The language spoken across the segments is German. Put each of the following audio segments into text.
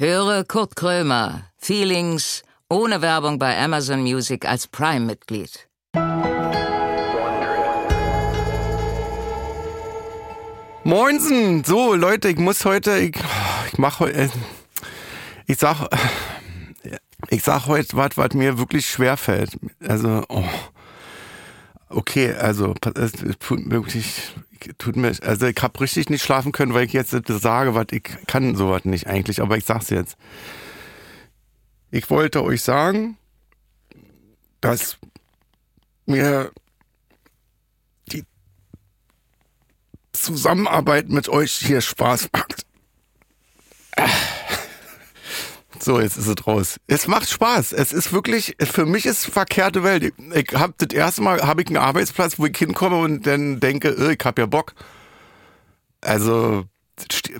Höre Kurt Krömer, Feelings, ohne Werbung bei Amazon Music als Prime-Mitglied. Moinsen! So, Leute, ich muss heute, ich, ich mach heute, ich sag, ich sag heute was, was mir wirklich schwer fällt. Also, oh. Okay, also, tut wirklich, tut mir, also ich habe richtig nicht schlafen können, weil ich jetzt sage, was ich kann sowas nicht eigentlich, aber ich sag's jetzt. Ich wollte euch sagen, dass mir die Zusammenarbeit mit euch hier Spaß macht. So, jetzt ist es raus. Es macht Spaß. Es ist wirklich, für mich ist verkehrte Welt. Ich habe das erste Mal habe ich einen Arbeitsplatz, wo ich hinkomme und dann denke, äh, ich habe ja Bock. Also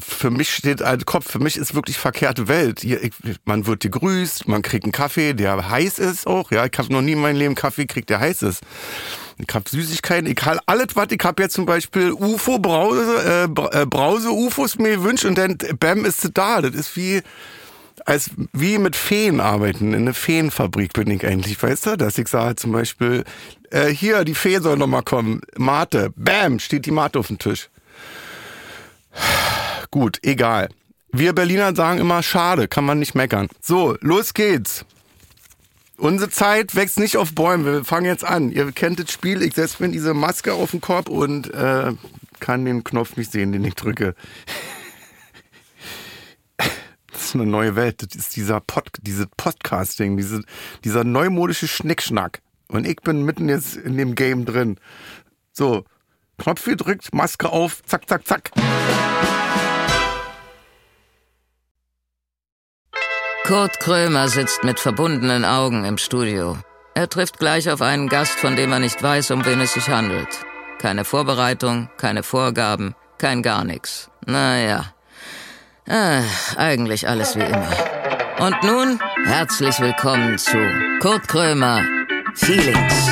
für mich steht ein Kopf, für mich ist wirklich verkehrte Welt. Hier, ich, man wird gegrüßt, man kriegt einen Kaffee, der heiß ist auch. Ja, ich habe noch nie in meinem Leben Kaffee gekriegt, der heiß ist. Ich habe Süßigkeiten, ich habe alles, was ich habe jetzt zum Beispiel UFO Brause, äh, Brause UFOs mir wünscht und dann bam ist es da. Das ist wie als wie mit Feen arbeiten. In einer Feenfabrik bin ich eigentlich, weißt du? Dass ich sage zum Beispiel, äh, hier, die Fee soll noch mal kommen. Mate. Bam, steht die Mate auf dem Tisch. Gut, egal. Wir Berliner sagen immer, schade, kann man nicht meckern. So, los geht's. Unsere Zeit wächst nicht auf Bäumen. Wir fangen jetzt an. Ihr kennt das Spiel. Ich setze mir diese Maske auf den Kopf und äh, kann den Knopf nicht sehen, den ich drücke. Ist eine neue Welt. Das ist dieser Pod, diese Podcasting, diese, dieser neumodische Schnickschnack. Und ich bin mitten jetzt in dem Game drin. So, Knopf gedrückt, Maske auf, zack, zack, zack. Kurt Krömer sitzt mit verbundenen Augen im Studio. Er trifft gleich auf einen Gast, von dem er nicht weiß, um wen es sich handelt. Keine Vorbereitung, keine Vorgaben, kein gar nichts. Naja, äh, eigentlich alles wie immer. Und nun herzlich willkommen zu Kurt Krömer Feelings.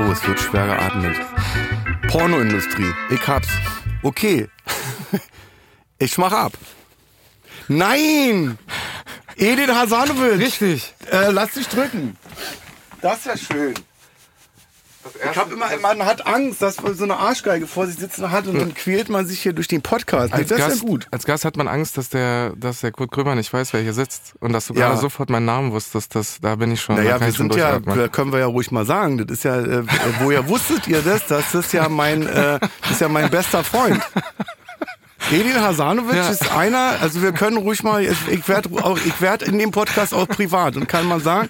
Oh, es wird schwer geatmet. Pornoindustrie, ich hab's. Okay. Ich mach ab. Nein! Edith Hasanovic. Richtig. Äh, lass dich drücken. Das ist ja schön. Ich hab immer, man hat Angst, dass man so eine Arschgeige vor sich sitzen hat und dann quält man sich hier durch den Podcast. Als das Gast, ist ja gut. Als Gast hat man Angst, dass der, dass der Kurt Krömer nicht weiß, wer hier sitzt. Und dass du gerade Ja. sofort meinen Namen wusstest. Das, da bin ich schon. Naja, wir sind ja, können wir ja ruhig mal sagen, das ist ja, äh, woher wusstet ihr das? Das ist ja mein, äh, das ist ja mein bester Freund. Edin Hasanovic Ja. ist einer, also wir können ruhig mal, ich, werde werde in dem Podcast auch privat und kann mal sagen,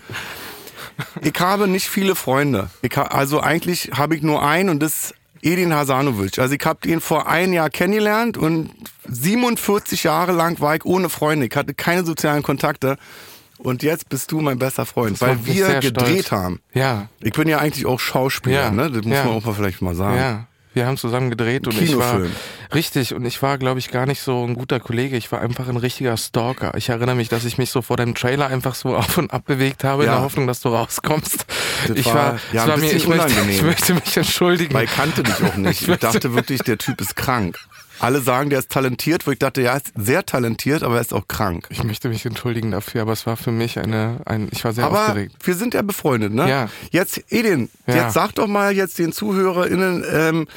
ich habe nicht viele Freunde. Ha, also eigentlich habe ich nur einen und das ist Edin Hasanovic. Also ich habe ihn vor ein Jahr kennengelernt und 47 Jahre lang war ich ohne Freunde. Ich hatte keine sozialen Kontakte. Und jetzt bist du mein bester Freund, Das weil wir gedreht stolz. haben. Ja, Ich bin ja eigentlich auch Schauspieler, Ja, ne? Das muss ja. man auch mal vielleicht mal sagen. ja. Wir haben zusammen gedreht und ich war richtig und ich war, glaube ich, gar nicht so ein guter Kollege. Ich war einfach ein richtiger Stalker. Ich erinnere mich, dass ich mich so vor dem Trailer einfach so auf und ab bewegt habe in Ja. der Hoffnung, dass du rauskommst. Das ich war- ja, war mir, ich möchte, ich möchte mich entschuldigen. Weil ich kannte dich auch nicht. Ich dachte wirklich, der Typ ist krank. Alle sagen, der ist talentiert, wo ich dachte, ja, er ist sehr talentiert, aber er ist auch krank. Ich möchte mich entschuldigen dafür, aber es war für mich eine, ein, ich war sehr Aber aufgeregt. wir sind ja befreundet, ne? Ja. Jetzt, Edin, Ja. jetzt sag doch mal jetzt den ZuhörerInnen, ähm,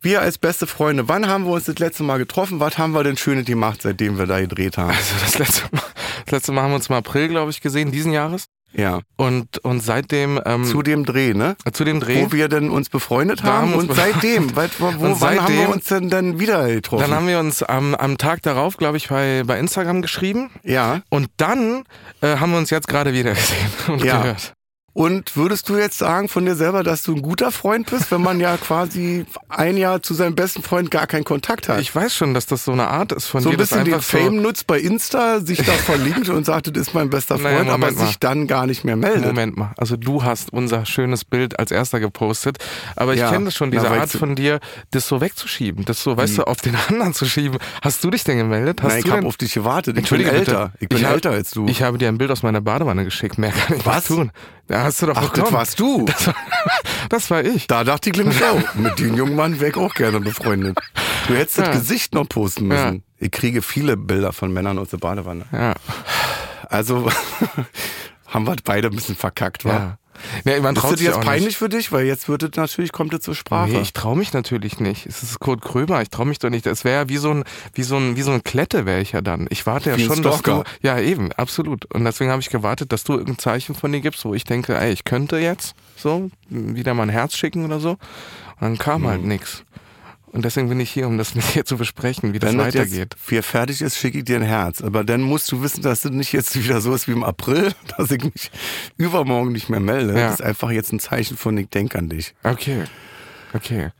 wir als beste Freunde, wann haben wir uns das letzte Mal getroffen? Was haben wir denn Schönes gemacht, seitdem wir da gedreht haben? Also das letzte Mal, das letzte Mal haben wir uns im April, glaube ich, gesehen, diesen Jahres. Ja. Und, und seitdem, ähm, Zu dem Dreh, ne? zu dem Dreh, Wo wir denn uns befreundet haben uns und seitdem, weil, wo, Und wann haben wir seitdem- uns denn dann wieder getroffen? dann haben wir uns am, am Tag darauf, glaube ich, bei, bei Instagram geschrieben. ja. Und dann äh, haben wir uns jetzt gerade wieder gesehen und Ja. gehört. Und würdest du jetzt sagen von dir selber, dass du ein guter Freund bist, wenn man ja quasi ein Jahr zu seinem besten Freund gar keinen Kontakt hat? Ich weiß schon, dass das so eine Art ist von so ein dir, das bisschen den so, Fame nutzt bei Insta, sich da verlinkt und sagt, das ist mein bester Naja, Freund, aber Moment mal. sich dann gar nicht mehr meldet. Moment mal, also du hast unser schönes Bild als erster gepostet, aber ich Ja, kenne das schon, diese na, Art von dir, das so wegzuschieben, das so, weißt du, auf den anderen zu schieben. Hast du dich denn gemeldet? Hast Nein, ich habe auf dich gewartet. Ich bin älter. bitte. Ich bin hab- älter als du. Ich habe dir ein Bild aus meiner Badewanne geschickt. Mehr kann ich Was? nicht tun. Da hast du doch Ach, das bekommen. warst du. Das war, das war ich. Da dachte ich nämlich auch. Mit dem jungen Mann wäre ich auch gerne befreundet. Du hättest Ja. das Gesicht noch posten müssen. Ja. Ich kriege viele Bilder von Männern aus der Badewanne. Ja. Also haben wir beide ein bisschen verkackt, wa? Ja. Man Ist traut das sich jetzt peinlich nicht. für dich? Weil jetzt wird es natürlich, kommt es zur Sprache. Nee, ich traue mich natürlich nicht. Es ist Kurt Krömer, ich traue mich doch nicht. Es wäre ja wie so ein, wie so ein, wie so ein Klette wäre ich ja dann. Ich warte ja Wie schon, dass du. Ja, eben, absolut. Und deswegen habe ich gewartet, dass du irgendein Zeichen von dir gibst, wo ich denke, ey, ich könnte jetzt so wieder mal ein Herz schicken oder so. Und dann kam Mhm. halt nix. Und deswegen bin ich hier, um das mit dir zu besprechen, wie das Wenn das weitergeht. jetzt viel fertig ist, schicke ich dir ein Herz. Aber dann musst du wissen, dass das nicht jetzt wieder so ist wie im April, dass ich mich übermorgen nicht mehr melde. Ja. Das ist einfach jetzt ein Zeichen von, ich denke an dich. Okay. Okay.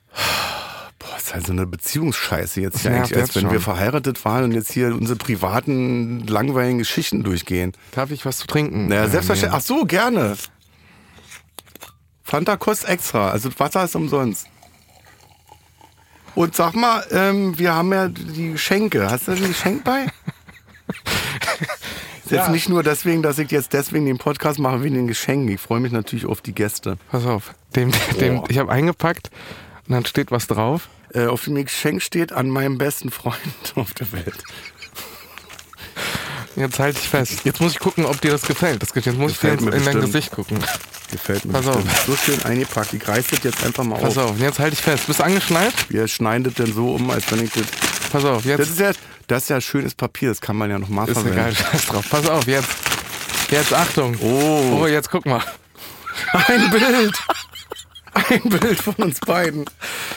Boah, das ist halt so eine Beziehungsscheiße jetzt hier eigentlich, als wenn schon. wir verheiratet waren und jetzt hier unsere privaten, langweiligen Geschichten durchgehen. Darf ich was zu trinken? Naja, Äh, selbstverständlich. nee. Ach so, gerne. Fanta kostet extra, also Wasser ist umsonst. Und sag mal, ähm, wir haben ja die Geschenke. Hast du ein Geschenk bei? Ist jetzt Ja. nicht nur deswegen, dass ich jetzt deswegen den Podcast mache wegen den Geschenken. Ich freue mich natürlich auf die Gäste. Pass auf. Dem, dem, Boah. ich habe eingepackt und dann steht was drauf. Äh, auf dem Geschenk steht an meinem besten Freund auf der Welt. Jetzt halte ich fest. Jetzt muss ich gucken, ob dir das gefällt. Das, jetzt muss Gefällt ich dir in dein. Gesicht gucken. Gefällt mir Pass auf. So schön eingepackt. Ich reiße das jetzt einfach mal Pass auf. auf, jetzt halte ich fest. Bist du angeschnallt? Wir schneiden das denn so um, als wenn ich das... Pass auf, jetzt Das ist ja, das ist ja schönes Papier, das kann man ja nochmal ist verwenden. egal, scheiß drauf. Pass auf, jetzt. Jetzt Achtung. Oh. Oh, jetzt guck mal. Ein Bild. Ein Bild von uns beiden.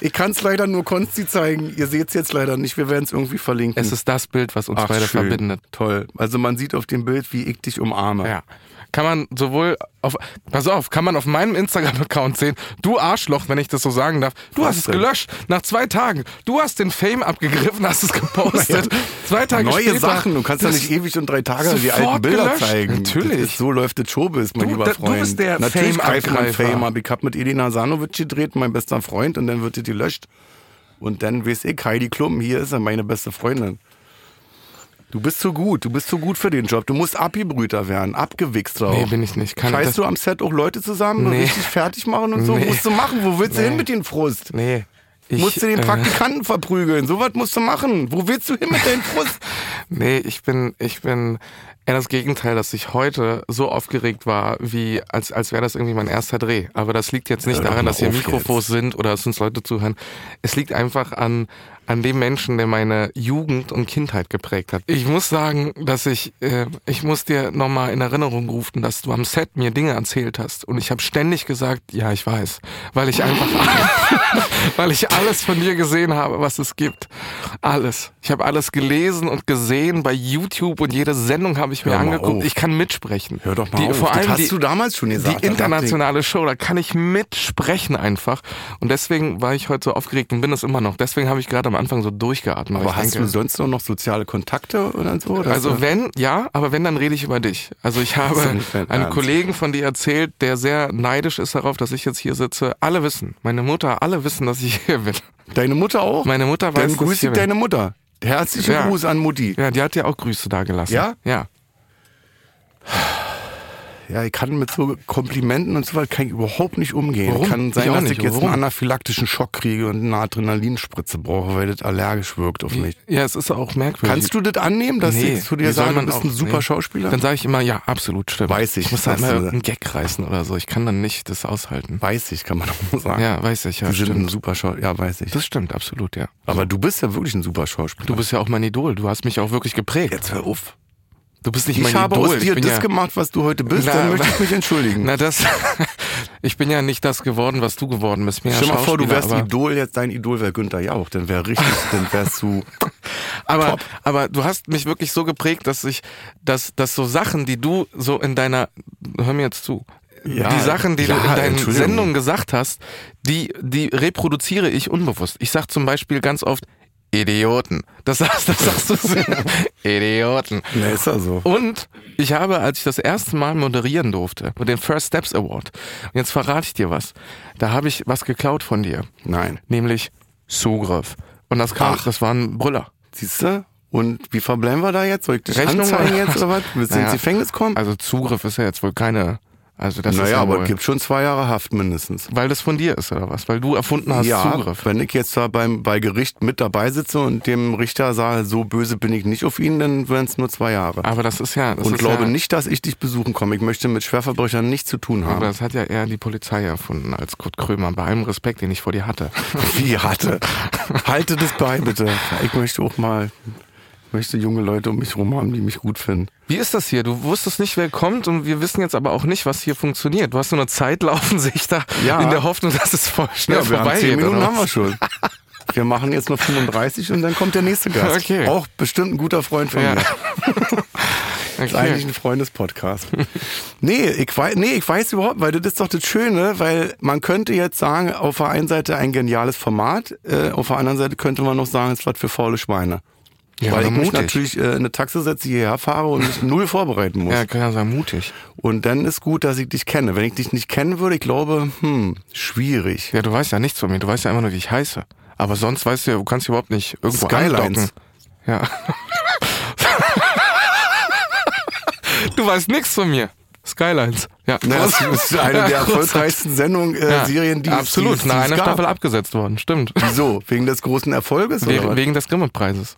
Ich kann es leider nur Konsti zeigen. Ihr seht es jetzt leider nicht. Wir werden es irgendwie verlinken. Es ist das Bild, was uns Ach, beide schön. verbindet. Toll. Also man sieht auf dem Bild, wie ich dich umarme. Ja. Kann man sowohl auf, pass auf, kann man auf meinem Instagram-Account sehen, du Arschloch, wenn ich das so sagen darf, du Was hast es denn? gelöscht nach zwei Tagen. Du hast den Fame abgegriffen, hast es gepostet. Zwei Tage Neue später. Sachen. Du kannst ja nicht ewig und drei Tage die alten Bilder gelöscht. zeigen. Natürlich. Ist, so läuft das Showbiz, mein Du- lieber da- du Freund. bist der Natürlich greift man. Fame ab. Ich hab mit Elina Sanovic gedreht, mein bester Freund, und dann wird das gelöscht. Und dann weiß ich, Heidi Klum, hier ist er, meine beste Freundin. Du bist zu gut, du bist zu gut für den Job. Du musst Abgebrüter werden, abgewichst auch. Nee, bin ich nicht. Kann Scheißt du am Set auch Leute zusammen und Nee. richtig fertig machen und so? Nee. Musst du machen. Wo willst du Nee. hin mit dem Frust? Nee. Ich, musst du den äh, Praktikanten verprügeln. So was musst du machen. Wo willst du hin mit deinem Frust? Nee, ich bin, ich bin eher das Gegenteil, dass ich heute so aufgeregt war, wie als, als wäre das irgendwie mein erster Dreh. Aber das liegt jetzt nicht doch daran, dass hier auf Mikrofons sind oder dass uns Leute zuhören. Es liegt einfach an, an dem Menschen, der meine Jugend und Kindheit geprägt hat. Ich muss sagen, dass ich, äh, ich muss dir nochmal in Erinnerung rufen, dass du am Set mir Dinge erzählt hast. Und ich habe ständig gesagt, ja, ich weiß. Weil ich einfach, weil ich alles von dir gesehen habe, was es gibt. Alles. Ich habe alles gelesen und gesehen bei YouTube und jede Sendung habe ich mir angeguckt. auf. Ich kann mitsprechen. Hör doch mal die, auf. Vor das allem hast die, du damals schon gesagt. die internationale Show, da kann ich mitsprechen einfach. Und deswegen war ich heute so aufgeregt und bin es immer noch. Deswegen habe ich gerade am Anfang so durchgeatmet. Aber hast denke, du sonst noch, soziale Kontakte oder so? Dass also wenn, ja, aber wenn, dann rede ich über dich. Also ich habe einen Ernst. Kollegen von dir erzählt, der sehr neidisch ist darauf, dass ich jetzt hier sitze. Alle wissen, meine Mutter, alle wissen, dass ich hier bin. Deine Mutter auch? Meine Mutter weiß, Dann dass ich bin. deine Mutter. Herzlichen Ja. Gruß an Mutti. Ja, die hat dir auch Grüße da gelassen. Ja? Ja. Ja, ich kann mit so Komplimenten und so weiter kann ich überhaupt nicht umgehen. Warum? Kann sein, Ich auch dass nicht. ich jetzt Warum? einen anaphylaktischen Schock kriege und eine Adrenalinspritze brauche, weil das allergisch wirkt auf mich. Ja, es ist auch merkwürdig. Kannst du das annehmen, dass Nee, ich zu dir soll sage, du man bist auch- ein super nee. Schauspieler? Dann sage ich immer, ja, absolut, stimmt. Weiß ich, Ich muss da immer du- irgendeinen Gag reißen oder so. Ich kann dann nicht das aushalten. weiß ich, kann man mal sagen. Ja, weiß ich, ja, Sie sind ein stimmt. super Schauspieler. Ja, weiß ich. Das stimmt, absolut, ja. Aber du bist ja wirklich ein super Schauspieler. Du bist ja auch mein Idol. Du hast mich auch wirklich geprägt. jetzt hör auf. Du bist nicht mein Ich habe Idol. aus dir ich das ja, gemacht, was du heute bist, Na, dann möchte ich mich entschuldigen. Na, das. ich bin ja nicht das geworden, was du geworden bist. Ich Stell mal vor, du wärst Idol, jetzt dein Idol wäre Günther Jauch, dann wäre richtig, dann wärst du. aber, top. aber du hast mich wirklich so geprägt, dass ich, dass, dass so Sachen, die du so in deiner, hör mir jetzt zu, Ja, die Sachen, die ja, du in deinen. Sendungen gesagt hast, die, die reproduziere ich unbewusst. Ich sag zum Beispiel ganz oft Idioten. Das sagst, das sagst du sehr. Idioten. Ne, ist ja so. Und ich habe, als ich das erste Mal moderieren durfte, den First Steps Award, und jetzt verrate ich dir was, da habe ich was geklaut von dir, Nein. nämlich Zugriff. Und das kam, Ach. das war ein Brüller. Siehst du? Und wie verbleiben wir da jetzt? Soll ich dich Rechnung anzeigen jetzt oder was? Willst du Naja. ins Gefängnis kommen? Also Zugriff ist ja jetzt wohl keine, also das ist naja, ja aber es gibt schon zwei Jahre Haft mindestens. weil das von dir ist oder was? Weil du erfunden hast ja, Zugriff. wenn ich jetzt da beim, bei Gericht mit dabei sitze und dem Richter sage, so böse bin ich nicht auf ihn, dann wären es nur zwei Jahre. Aber das ist ja, das und ist glaube ja, nicht, dass ich dich besuchen komme. Ich möchte mit Schwerverbrechern nichts zu tun Aber haben. das hat ja eher die Polizei erfunden als Kurt Krömer, bei allem Respekt, den ich vor dir hatte. Wie hatte. Halte das bei, bitte. Ich möchte auch mal, möchte junge Leute um mich rum haben, die mich gut finden. Wie ist das hier? Du wusstest nicht, wer kommt und wir wissen jetzt aber auch nicht, was hier funktioniert. Du hast so eine Zeit laufen sich da Ja. in der Hoffnung, dass es voll schnell Ja, wir haben vorbeigeht. zehn Minuten oder haben wir schon. Wir machen jetzt noch 35 und dann kommt der nächste Gast. Okay. Auch bestimmt ein guter Freund von Ja. mir. Das ist eigentlich Okay. ein Freundespodcast. nee, ich weiß, nee, ich weiß überhaupt, weil das ist doch das Schöne, weil man könnte jetzt sagen, auf der einen Seite ein geniales Format, äh, auf der anderen Seite könnte man noch sagen, es ist was für faule Schweine. Ja, weil ich mich mutig. natürlich äh, in eine Taxe setze, hierher fahre und mich null vorbereiten muss. Ja, kann ja sagen, mutig. Und dann ist gut, dass ich dich kenne. Wenn ich dich nicht kennen würde, ich glaube, hm, schwierig. Ja, du weißt ja nichts von mir. Du weißt ja immer nur, wie ich heiße. Aber sonst weißt du ja, du kannst überhaupt nicht irgendwo Skylines. andocken. Ja. du weißt nichts von mir. Skylines. Ja. Na, Das ist eine der erfolgreichsten Sendungen, äh, Ja, Serien, die es- Absolut, es, nach die es einer. Staffel abgesetzt worden. Stimmt. Wieso? Wegen des großen Erfolges? oder Wegen, was? wegen des Grimme-Preises.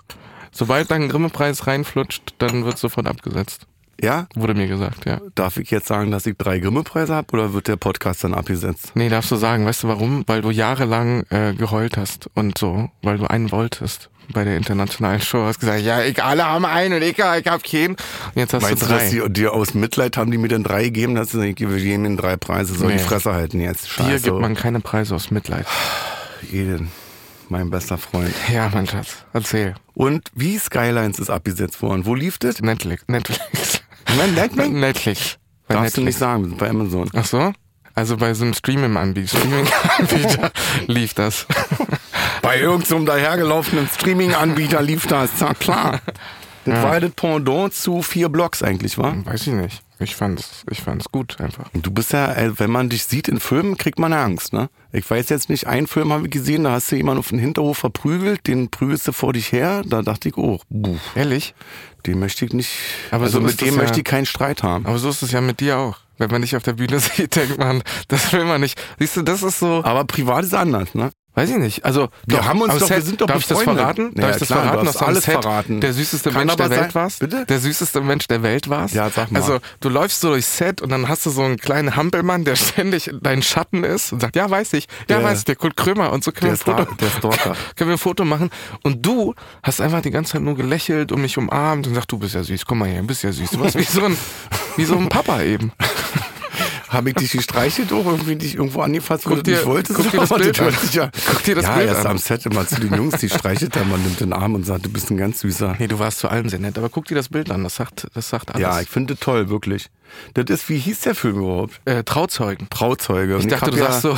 Sobald da ein Grimme-Preis reinflutscht, dann wird sofort abgesetzt. Ja? Wurde mir gesagt, ja. Darf ich jetzt sagen, dass ich drei Grimme-Preise habe oder wird der Podcast dann abgesetzt? Nee, darfst du sagen. Weißt du warum? Weil du jahrelang äh, geheult hast und so, weil du einen wolltest bei der internationalen Show. Hast gesagt, ja, ich alle haben einen und ich, ich hab keinen. Und jetzt hast Meinst du du, dass drei. die dir aus Mitleid haben die mir dann drei gegeben, dass sie ich gebe ihnen drei Preise, soll die Nee. Fresse halten jetzt? Dir Scheiße. gibt man keine Preise aus Mitleid. Eden, mein bester Freund. Ja, mein Schatz, erzähl. Und wie Skylines ist abgesetzt worden? Wo lief das? Netflix. Netflix. Netflix? Netflix. Bei Darfst du nicht Netflix. sagen, bei Amazon. Ach so? Also bei so einem Streaming-Anbieter Streaming lief das. Bei irgendeinem dahergelaufenen Streaming-Anbieter lief das, klar. Das war ja das Pendant zu vier Blocks eigentlich, war? Weiß ich nicht. Ich fand's, ich fand's gut einfach. Du bist ja, äh, wenn man dich sieht in Filmen, kriegt man Angst, ne? Ich weiß jetzt nicht, einen Film habe ich gesehen, da hast du jemanden auf den Hinterhof verprügelt, den prügelst du vor dich her, da dachte ich, oh, buh, Ehrlich? den möchte ich nicht, Aber also so mit dem ja- möchte ich keinen Streit haben. Aber so ist es ja mit dir auch. Wenn man dich auf der Bühne sieht, denkt man, das will man nicht. Siehst du, das ist so, Aber privat ist anders, ne? Weiß ich nicht. Also, Wir haben uns doch- wir Set, sind doch darf ich das befreundet. verraten? Ja, darf ich das klar, verraten? dass du alles Set verraten. Der süßeste Kann Mensch der sein- Welt warst? Bitte? Der süßeste Mensch der Welt warst? Ja, sag mal. Also, du läufst so durchs Set und dann hast du so einen kleinen Hampelmann, der ständig dein Schatten ist und sagt, ja, weiß ich, ja, Der- weiß ich, der Kurt Krömer und so können Der, wir ein Star, Foto, der können wir ein Foto machen. Und du hast einfach die ganze Zeit nur gelächelt und mich umarmt und gesagt, du bist ja süß, komm mal her, du bist ja süß. Du warst wie so ein, wie so ein Papa eben. Habe ich dich gestreichelt auch irgendwie dich irgendwo angefasst, wo Guck du dir- nicht wolltest? guck dir das Bild an. Ja, Guck dir das ja, Bild erst an. am Set immer zu den Jungs, die streichelt er, man nimmt den Arm und sagt, du bist ein ganz süßer. Nee, du warst zu allen sehr nett, aber guck dir das Bild an, das sagt, das sagt alles. Ja, ich finde toll, wirklich. Das ist, wie hieß der Film überhaupt? äh, Trauzeugen. Trauzeuge. Und Ich dachte, hab du ja, sagst so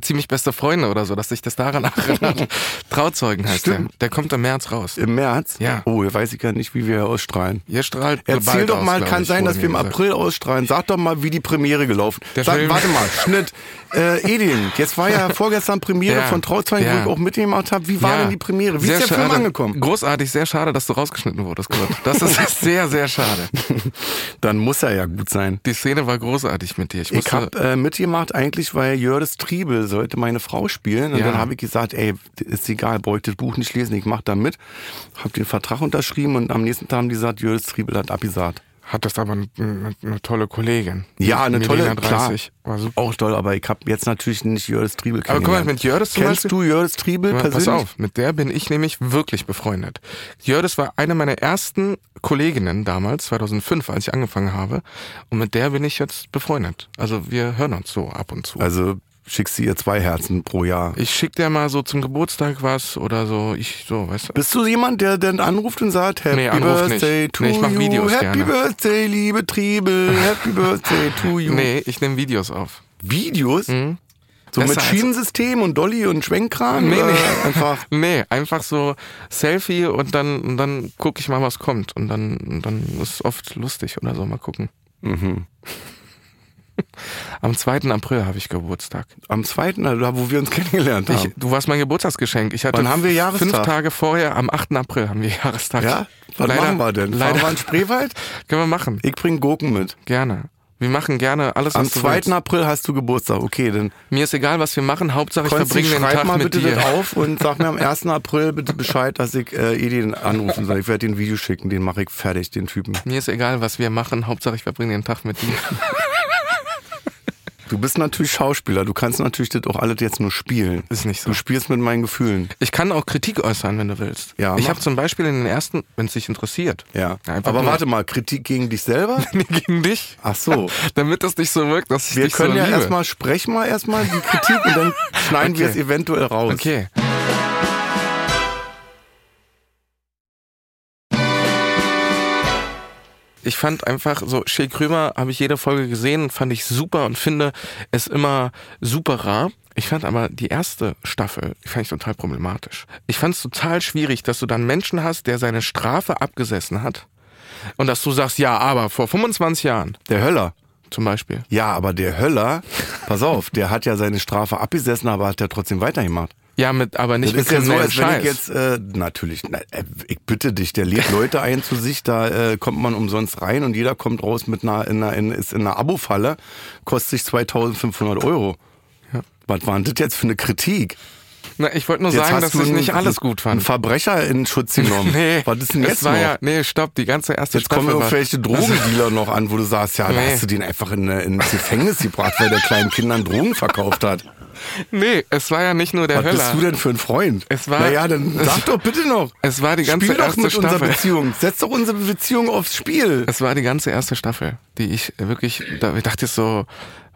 ziemlich beste Freunde oder so, dass sich das daran erinnert. Trauzeugen heißt der. Stimmt. Der kommt im März raus. Im März? Ja. Oh, weiß ich ja nicht, wie wir ausstrahlen. Ihr strahlt Erzähl doch aus, mal, glaub kann ich, sein, dass wir im gesagt. April ausstrahlen. Sag doch mal, wie die Premiere gelaufen. Der Sag, Film- warte mal, Schnitt. Äh, Edin, jetzt war ja vorgestern Premiere Ja. von Trauzeugen, Ja. wo ich auch mitgemacht habe. Wie war Ja. denn die Premiere? Wie Sehr ist der Film schade. angekommen? Großartig, sehr schade, dass du rausgeschnitten wurdest, Kurt. Das ist sehr, sehr schade. Dann muss er ja gut sein. Die Szene war großartig mit dir. Ich, Ich habe äh, mitgemacht eigentlich, weil Jördis Triebel sollte meine Frau spielen. Und Ja. dann habe ich gesagt, ey, ist egal, brauche ich das Buch nicht lesen, ich mache da mit. Habe den Vertrag unterschrieben und am nächsten Tag haben die gesagt, Jördis Triebel hat abgesagt. Hattest aber eine, eine, tolle Kollegin. Ja, eine tolle, Milena klar. 30. War super. Auch toll, aber ich habe jetzt natürlich nicht Jördis Triebel Aber guck mal, kennengelernt. mit Jördis zum Kennst Beispiel. du Jördis Triebel Ja, persönlich? Pass auf, mit der bin ich nämlich wirklich befreundet. Jördis war eine meiner ersten Kolleginnen damals, 2005, als ich angefangen habe. Und mit der bin ich jetzt befreundet. Also wir hören uns so ab und zu. Also schickst du ihr zwei Herzen pro Jahr. Ich schick dir mal so zum Geburtstag was oder so. Ich so, weißt du. Bist du jemand, der dann anruft und sagt, Happy Nee, Birthday nicht. to Nee, ich mach you, Videos Happy gerne. Birthday, liebe Triebel, Happy Birthday to you. Nee, ich nehme Videos auf. Videos? So Mhm. Besser mit Schienensystem und Dolly und Schwenkkran? Nee, nee. Einfach. Nee, einfach so Selfie und dann, und dann gucke ich mal, was kommt. Und dann, und dann ist es oft lustig oder so. Mal gucken. Mhm. Am 2. April habe ich Geburtstag. Am zweiten, also da wo wir uns kennengelernt haben. Ich, du warst mein Geburtstagsgeschenk. Ich hatte Wann haben wir Jahrestag? fünf Tage vorher, am 8. April haben wir Jahrestag. ja? Was Leider- machen wir denn? Fahren Leider wir in Spreewald? können wir machen. Ich bring Gurken mit. Gerne. Wir machen gerne alles, was Am du 2. willst. April hast du Geburtstag. Okay, dann Mir ist egal, was wir machen. Hauptsache, ich verbringe den schreib Tag mal mit bitte dir. das auf und sag mir am 1. April bitte Bescheid, dass ich äh, Edin anrufen soll. Ich werde den Video schicken, den mache ich fertig, den Typen. Mir ist egal, was wir machen. Hauptsache, ich verbringe den Tag mit dir. Du bist natürlich Schauspieler, du kannst natürlich das auch alles jetzt nur spielen. Ist nicht so. Du spielst mit meinen Gefühlen. Ich kann auch Kritik äußern, wenn du willst. Ja, ich habe zum Beispiel in den ersten, wenn es dich interessiert, Ja. Einfach Aber nur- warte mal, Kritik gegen dich selber? nee, gegen dich, Ach so. damit das nicht so wirkt, dass ich Wir dich können so ja liebe. erstmal, sprechen mal erstmal die Kritik und dann schneiden wir Okay. es eventuell raus. Okay. Ich fand einfach so, Shea Krömer habe ich jede Folge gesehen, fand ich super und finde es immer super rar. Ich fand aber die erste Staffel, die fand ich total problematisch. Ich fand es total schwierig, dass du dann Menschen hast, der seine Strafe abgesessen hat und dass du sagst, ja, aber vor 25 Jahren Der Höller. zum Beispiel. Ja, aber der Höller, pass auf, der hat ja seine Strafe abgesessen, aber hat er trotzdem weitergemacht. Ja, mit, aber nicht Das mit ist ja so, als wenn Scheiß. ich jetzt, äh, natürlich, na, äh, ich bitte dich, der lädt Leute ein zu sich, da äh, kommt man umsonst rein und jeder kommt raus mit einer, in einer in, ist in einer Abo-Falle, kostet sich 2500 Euro. Ja. Was war denn das jetzt für eine Kritik? Na, ich wollte nur Jetzt sagen, dass ich einen- nicht alles gut fand. Verbrecher in Schutz genommen. Nee, Was ist denn jetzt war noch? ja, nee, stopp, die ganze erste Jetzt kommen Staffel war- irgendwelche Drogendealer noch an, wo du sagst, ja, da Nee. hast du den einfach in, äh, ins Gefängnis gebracht, weil der kleinen Kindern Drogen verkauft hat. Nee, es war ja nicht nur der Was Höller. bist du denn für ein Freund? Es war- naja, dann sag doch bitte noch. Es war die ganze Spiel doch erste mit unserer Staffel. Beziehung. Setz doch unsere Beziehung aufs Spiel. Es war die ganze erste Staffel, die ich wirklich, da ich dachte so,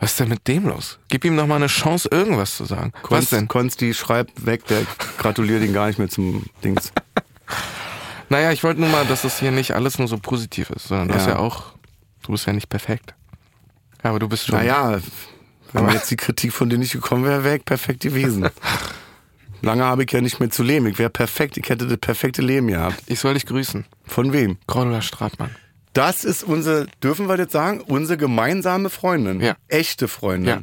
was ist denn mit dem los? Gib ihm noch mal eine Chance, irgendwas zu sagen. was Konst, denn? Konsti schreibt weg, der gratuliert ihn gar nicht mehr zum Dings. Naja, ich wollte nur mal, dass es hier nicht alles nur so positiv ist, sondern du Ja. hast ja auch, du bist ja nicht perfekt. Aber du bist schon. Naja, wenn jetzt die Kritik von dir nicht gekommen wäre, wäre ich perfekt gewesen. Lange habe ich ja nicht mehr zu leben. Ich wäre perfekt. Ich hätte das perfekte Leben gehabt. Ich soll dich grüßen. Von wem? Cordula Stratmann. Das ist unsere, dürfen wir das sagen? Unsere gemeinsame Freundin. Ja. Echte Freundin. Ja.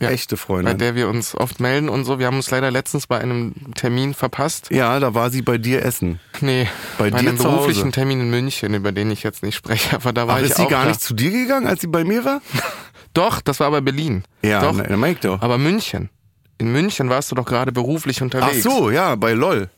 Ja. Echte Bei Freundin. der wir uns oft melden und so. Wir haben uns leider letztens bei einem Termin verpasst. Ja, da war sie bei dir essen. Nee, Bei bei, dir einem beruflichen Termin in München, über den ich jetzt nicht spreche, aber da war Ach, ich ist sie auch gar da. nicht zu dir gegangen, als sie bei mir war? Doch, das war aber Berlin. Ja, doch. na, mach ich doch. Aber München. In München warst du doch gerade beruflich Ach unterwegs. so, ja, bei LOL.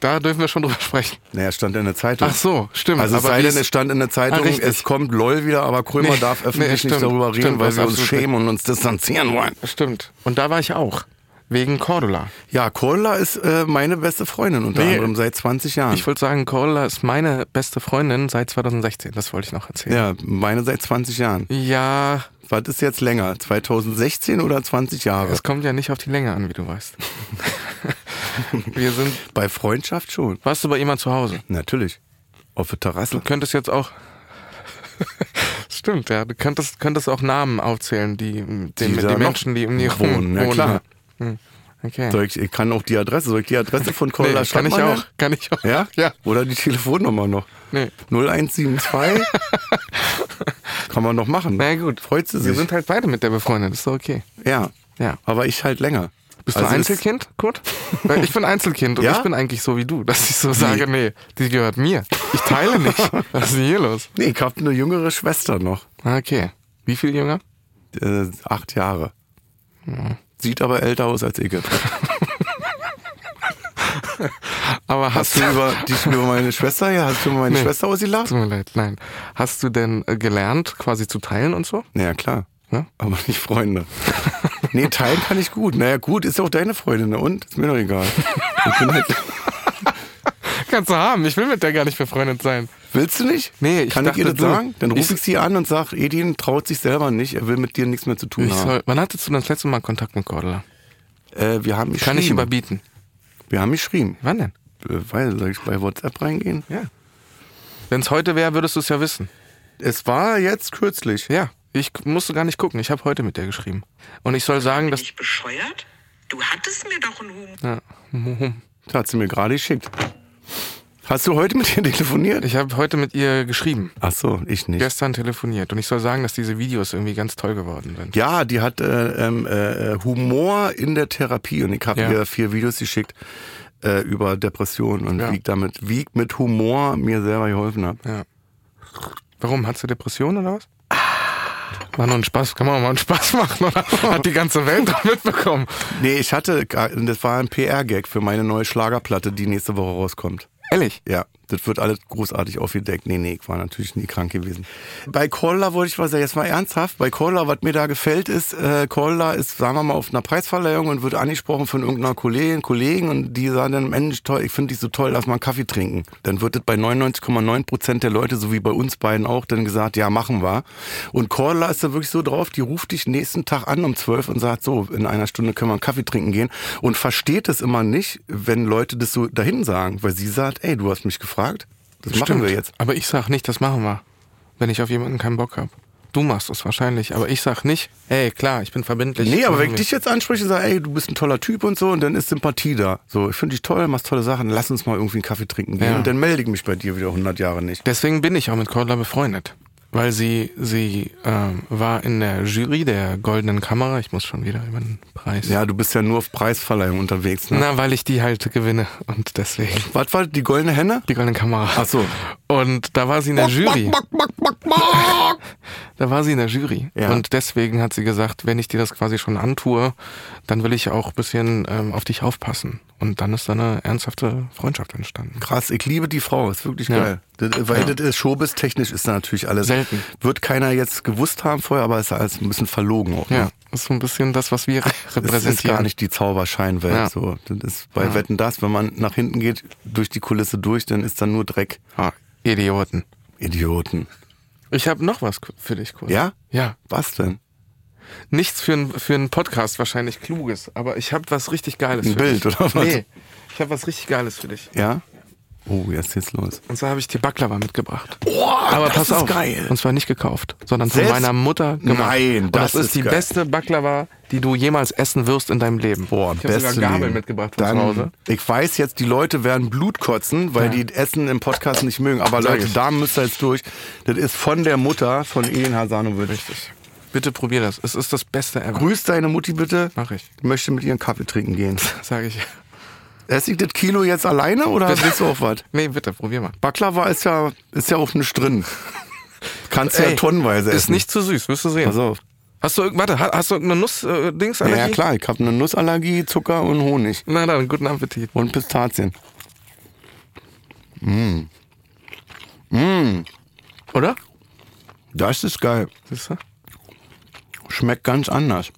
Da dürfen wir schon drüber sprechen. Naja, stand in der Zeitung. Ach so, stimmt. Also es sei denn, es stand in der Zeitung, Ah, es kommt LOL wieder, aber Krömer Nee, darf öffentlich nee, nicht stimmt. darüber reden, Stimmt, weil wir uns schämen und uns distanzieren wollen. Stimmt. Und da war ich auch. Wegen Cordula. Ja, Cordula ist äh, meine beste Freundin unter Nee. anderem seit 20 Jahren. Ich wollte sagen, Cordula ist meine beste Freundin seit 2016. Das wollte ich noch erzählen. ja, meine seit 20 Jahren. Ja, Was ist jetzt länger? 2016 oder 20 Jahre? es kommt ja nicht auf die Länge an, wie du weißt. wir sind. Bei Freundschaft schon. Warst du bei jemand zu Hause? Natürlich. Auf der Terrasse. Du könntest jetzt auch. Stimmt, ja. Du könntest, könntest auch Namen aufzählen, die, die, Die die, Menschen, die um die rum wohnen, ja, wohnen. klar. Hm. Okay. Soll ich, ich kann auch die Adresse. Soll ich die Adresse von Cordula nee, kann ich Stadtmann auch. Kann ich auch. Ja? Ja. Oder die Telefonnummer noch. Nee. 0172. kann man noch machen. Na ja, gut. Freut sie Wir sich. sind halt beide mit der befreundet. Ist doch okay. ja. Ja. Aber ich halt länger. Bist Also du Einzelkind, Kurt? Weil ich bin Einzelkind und Ja? ich bin eigentlich so wie du, dass ich so sage, nee, die gehört mir. Ich teile nicht. Was ist denn hier los? Nee, ich habe eine jüngere Schwester noch. Ah, Okay. Wie viel jünger? Äh, acht Jahre. Sieht aber älter aus als ich. Aber hast, Hast du über, dich über meine Schwester, ja, hast du über meine Nee. Schwester ausgelacht? Tut mir leid, nein. Hast du denn äh, gelernt, quasi zu teilen und so? Naja, klar. Ja? Aber nicht Freunde. nee, teilen kann ich gut. Naja, gut, ist ja auch deine Freundin. ne? Und? Ist mir doch egal. Ich bin halt, Kannst du haben. Ich will mit der gar nicht befreundet sein. Willst du nicht? Nee, ich Kann ich ihr dachte, das sagen? Dann rufe ich- ich sie an und sage, Edin traut sich selber nicht, er will mit dir nichts mehr zu tun Ich haben. soll, wann hattest du das letzte Mal Kontakt mit Cordula? Äh, wir haben Kann ich geschrieben. überbieten. Wir haben geschrieben. Wann denn? Äh, Weil, soll ich bei WhatsApp reingehen? Ja. Wenn es heute wäre, würdest du es ja wissen. Es war jetzt kürzlich. Ja. Ich musste gar nicht gucken. Ich habe heute mit der geschrieben. Und ich soll sagen, dass. Nicht bescheuert? Du hattest mir doch einen Humor. Ja. Das hat sie mir gerade geschickt. Hast du heute mit ihr telefoniert? Ich habe heute mit ihr geschrieben. Ach so, ich nicht. Gestern telefoniert. Und ich soll sagen, dass diese Videos irgendwie ganz toll geworden sind. Ja, die hat äh, ähm, äh, Humor in der Therapie und ich habe Ja. ihr vier Videos geschickt äh, über Depressionen und Ja. wie ich damit, wie ich mit Humor mir selber geholfen habe. Ja. Warum? Hat sie Depressionen oder was? War nur ein Spaß. Kann man auch mal einen Spaß machen, oder? Hat die ganze Welt doch mitbekommen. Nee, ich hatte, das war ein PR-Gag für meine neue Schlagerplatte, die nächste Woche rauskommt. Ehrlich? Ja, das wird alles großartig aufgedeckt. Nee, nee, ich war natürlich nie krank gewesen. Bei Cola wollte ich was sagen, jetzt mal ernsthaft. Bei Cola, was mir da gefällt, ist, äh, Cola ist, sagen wir mal, auf einer Preisverleihung und wird angesprochen von irgendeiner Kollegin, Kollegen und die sagen dann, Mensch, toll, ich finde dich so toll, lass mal einen Kaffee trinken. Dann wird das bei 99,9 Prozent der Leute, so wie bei uns beiden auch, dann gesagt, ja, machen wir. Und Cola ist da wirklich so drauf, die ruft dich nächsten Tag an um 12 und sagt, so, in einer Stunde können wir einen Kaffee trinken gehen und versteht es immer nicht, wenn Leute das so dahin sagen, weil sie sagt, ey, du hast mich gefragt, das machen Stimmt. wir jetzt. Aber ich sag nicht, das machen wir. Wenn ich auf jemanden keinen Bock habe. Du machst es wahrscheinlich, aber ich sag nicht, ey, klar, ich bin verbindlich. Nee, aber wenn ich Machen dich jetzt anspreche und sage, ey, du bist ein toller Typ und so, und dann ist Sympathie da. So, ich finde dich toll, machst tolle Sachen, lass uns mal irgendwie einen Kaffee trinken gehen. Ja. Und dann melde ich mich bei dir wieder 100 Jahre nicht. Deswegen bin ich auch mit Cordula befreundet. Weil sie, sie ähm, war in der Jury der Goldenen Kamera. Ich muss schon wieder über den Preis. Ja, du bist ja nur auf Preisverleihung unterwegs, ne? Na, weil ich die halt gewinne. Und deswegen. Was war die goldene Henne? Die Goldene Kamera. Ach so. Und da war sie in der Jury. Da war sie in der Jury. Ja. Und deswegen hat sie gesagt, wenn ich dir das quasi schon antue, dann will ich auch ein bisschen ähm, auf dich aufpassen. Und dann ist da eine ernsthafte Freundschaft entstanden. Krass, ich liebe die Frau, ist wirklich Ja. geil. Das, weil Ja. das ist Showbiz-technisch ist da natürlich alles. Selten. Wird keiner jetzt gewusst haben vorher, aber ist alles ein bisschen verlogen auch. ne? Ja, das ist so ein bisschen das, was wir Das repräsentieren. ist gar nicht die Zauberscheinwelt. Ja. So. Das ist bei Ja. Wetten das, wenn man nach hinten geht, durch die Kulisse durch, dann ist da nur Dreck. Ah, Idioten. Idioten. Ich habe noch was für dich kurz. Ja? Ja. Was denn? Nichts für, ein, für einen Podcast wahrscheinlich Kluges, aber ich habe was richtig Geiles Ein für Bild, dich. oder was? Nee, ich habe was richtig Geiles für dich. Ja? Oh, jetzt geht's los. Und zwar habe ich dir Baklava mitgebracht. Oh, Aber das pass ist auf. geil. Und zwar nicht gekauft, sondern von Selbst? meiner Mutter gemacht. Nein, das das, ist ist die geil. beste Baklava, die du jemals essen wirst in deinem Leben. Boah, ich habe sogar Gabel Leben. mitgebracht von Dann, zu Hause. Ich weiß jetzt, die Leute werden Blut kotzen, weil Ja. die Essen im Podcast nicht mögen. Aber Sag Leute, ich. da müsst ihr jetzt durch. Das ist von der Mutter von Elin Hasanovic. Richtig. Bitte probier das. Es ist das Beste ever. Grüß deine Mutti bitte. Mach ich. Ich möchte mit ihr einen Kaffee trinken gehen. Sage ich. Esse ich das Kilo jetzt alleine oder Bitte. willst du auch was? Nee, bitte, probier mal. Baklava ist ja, ist ja auch nicht drin. Kannst ja Ey, tonnenweise essen. Ist nicht zu süß, wirst du sehen. Pass auf. Hast du, warte, ha- hast du irgendeine Nuss-Dings? Ja, ja klar, ich habe eine Nussallergie, Zucker und Honig. Na dann, guten Appetit. Und Pistazien. Oder? Das ist geil. Siehst du? Schmeckt ganz anders.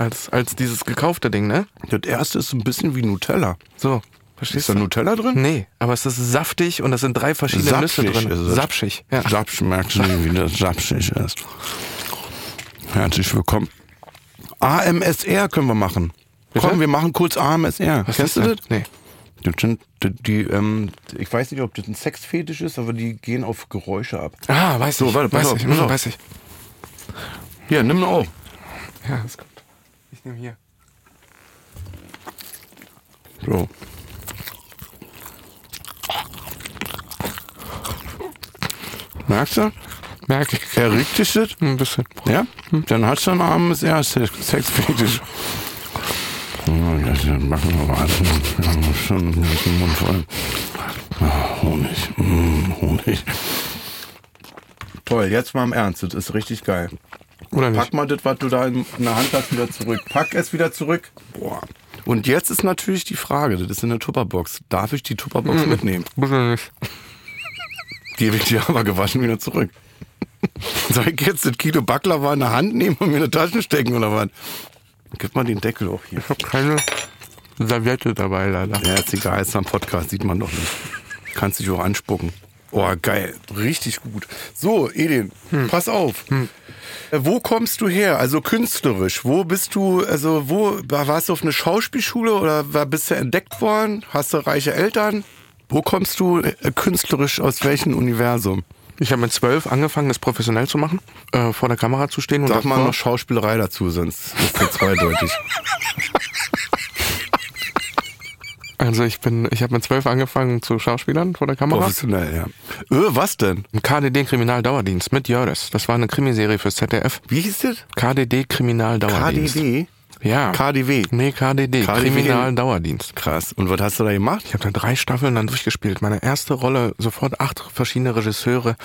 Als, als dieses gekaufte Ding, ne? Das erste ist ein bisschen wie Nutella. So, Ist verstehst da du? Nutella drin? Nee, aber es ist saftig und es sind drei verschiedene Sapschig Nüsse drin. ist es. Sapschig, ja. Sapsch, merkst du nicht, wie das sapschig ist. Herzlich willkommen. AMSR können wir machen. Bitte? Komm, wir machen kurz AMSR. Was Kennst ist du das? das? Nee. Das sind die, die ähm, ich weiß nicht, ob das ein Sexfetisch ist, aber die gehen auf Geräusche ab. Ah, weiß So, ich. warte, weiß auf, ich, auf. weiß ich. Hier, nimm auch. Ja, ist gut. Ich nehme hier. So. Merkst du? Merke ich. Er riecht dich das? Ein bisschen. Ja? Dann hast du einen AMSR Sex- Sexfetisch. Ja, das machen wir mal. Schon den Mund voll. Ah, Honig. Mm, Honig. Toll, jetzt mal im Ernst. Das ist richtig geil. Oder Pack nicht? mal das, was du da in, der Hand hast, wieder zurück. Pack es wieder zurück. Boah. Und jetzt ist natürlich die Frage, das ist in der Tupperbox. Darf ich die Tupperbox mitnehmen? Bitte nicht. Gebe ich dir aber gewaschen wieder zurück. Soll ich jetzt das Kilo Baklava in der Hand nehmen und mir in die Tasche stecken oder was? Gib mal den Deckel auch hier. Ich habe keine Serviette dabei, leider. Ja, ist egal, ist am Podcast, sieht man doch nicht. Kannst dich auch anspucken. Oh, geil. Richtig gut. So, Edin, pass auf. Äh, Wo kommst du her? Also künstlerisch. Wo bist du, also wo, warst du auf eine Schauspielschule oder bist du entdeckt worden? Hast du reiche Eltern? Wo kommst du äh, künstlerisch aus welchem Universum? Ich habe mit zwölf angefangen, das professionell zu machen, äh, vor der Kamera zu stehen. Und Sag mal noch Schauspielerei dazu, sonst ist das zweideutig. Also ich bin, ich habe mit zwölf angefangen zu Schauspielern vor der Kamera. Professionell, ja. Äh, was denn? KDD Kriminaldauerdienst mit Jöres. Das war eine Krimiserie fürs ZDF. Wie hieß das? KDD Kriminaldauerdienst. KDW? Ja. KDW. Nee, KDD, KDW. Kriminaldauerdienst. Krass. Und was hast du da gemacht? Ich habe da drei Staffeln dann durchgespielt. Meine erste Rolle, sofort acht verschiedene Regisseure.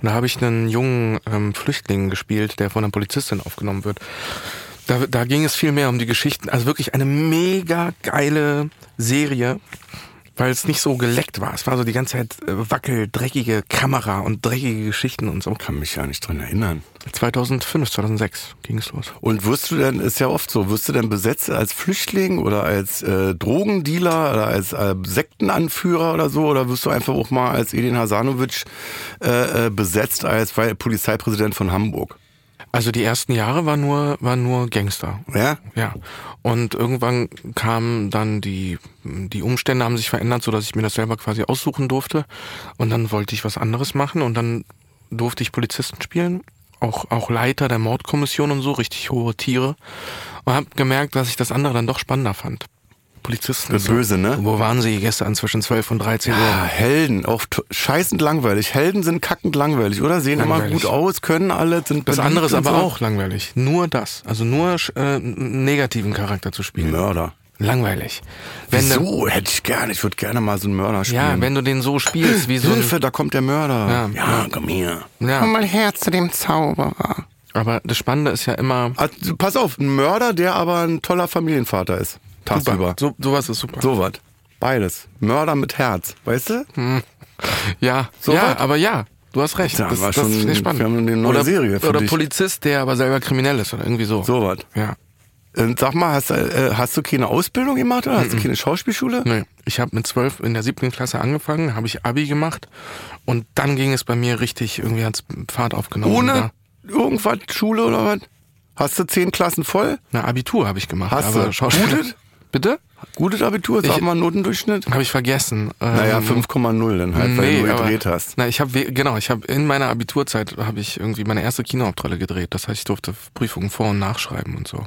Und da habe ich einen jungen ähm, Flüchtling gespielt, der von einer Polizistin aufgenommen wird. Da, da ging es viel mehr um die Geschichten. Also wirklich eine mega geile Serie, weil es nicht so geleckt war. Es war so die ganze Zeit äh, wackel, dreckige Kamera und dreckige Geschichten und so. Kann mich ja nicht dran erinnern. 2005, 2006 ging es los. Und wirst du denn, ist ja oft so, wirst du denn besetzt als Flüchtling oder als äh, Drogendealer oder als äh, Sektenanführer oder so? Oder wirst du einfach auch mal als Edin Hasanovic äh, äh, besetzt als Polizeipräsident von Hamburg? Also die ersten Jahre war nur, war nur Gangster. Ja? Ja. Und irgendwann kamen dann die, die Umstände haben sich verändert, so dass ich mir das selber quasi aussuchen durfte. Und dann wollte ich was anderes machen und dann durfte ich Polizisten spielen. Auch, auch Leiter der Mordkommission und so, richtig hohe Tiere. Und habe gemerkt, dass ich das andere dann doch spannender fand. Polizisten. Das Böse, ne? Wo waren sie gestern zwischen 12 und 13 Uhr? Ah, Helden, auch t- scheißend langweilig. Helden sind kackend langweilig, oder? Sehen immer Langweilig. gut aus, können alle, sind Das andere ist aber so. auch langweilig. Nur das. Also nur äh, einen negativen Charakter zu spielen. Mörder. Langweilig. Wenn du- Wieso? Hätte ich gerne. Ich würde gerne mal so einen Mörder spielen. Ja, wenn du den so spielst, wie so ein, Hilfe, da kommt der Mörder. Ja, ja. komm hier. Ja. Komm mal her zu dem Zauberer. Aber das Spannende ist ja immer Also, pass auf, ein Mörder, der aber ein toller Familienvater ist. Tagsüber. So, sowas ist super. So was. Beides. Mörder mit Herz. Weißt du? Ja, So ja, aber ja, du hast recht. Da das, das schon- finde ich spannend. wir haben eine neue oder, Serie Oder dich. Polizist, der aber selber kriminell ist oder irgendwie so. So was. Ja. Und sag mal, hast, du, äh, hast du keine Ausbildung gemacht oder hast du keine Schauspielschule? Nee, ich habe mit zwölf in der siebten Klasse angefangen, habe ich Abi gemacht und dann ging es bei mir richtig, irgendwie hat's Fahrt aufgenommen. Ohne irgendwas, Schule oder was? Hast du zehn Klassen voll? Na, Abitur habe ich gemacht. Hast aber du? Schauspieler. Gutes? Bitte? Gutes Abitur, sag Ich- mal Notendurchschnitt. Habe ich vergessen. Naja, Ähm, 5,0 dann halt, weil du gedreht hast. Na, ich habe genau, ich habe in meiner Abiturzeit habe ich irgendwie meine erste Kinohauptrolle gedreht. Das heißt, ich durfte Prüfungen vor- und nachschreiben und so. Hm.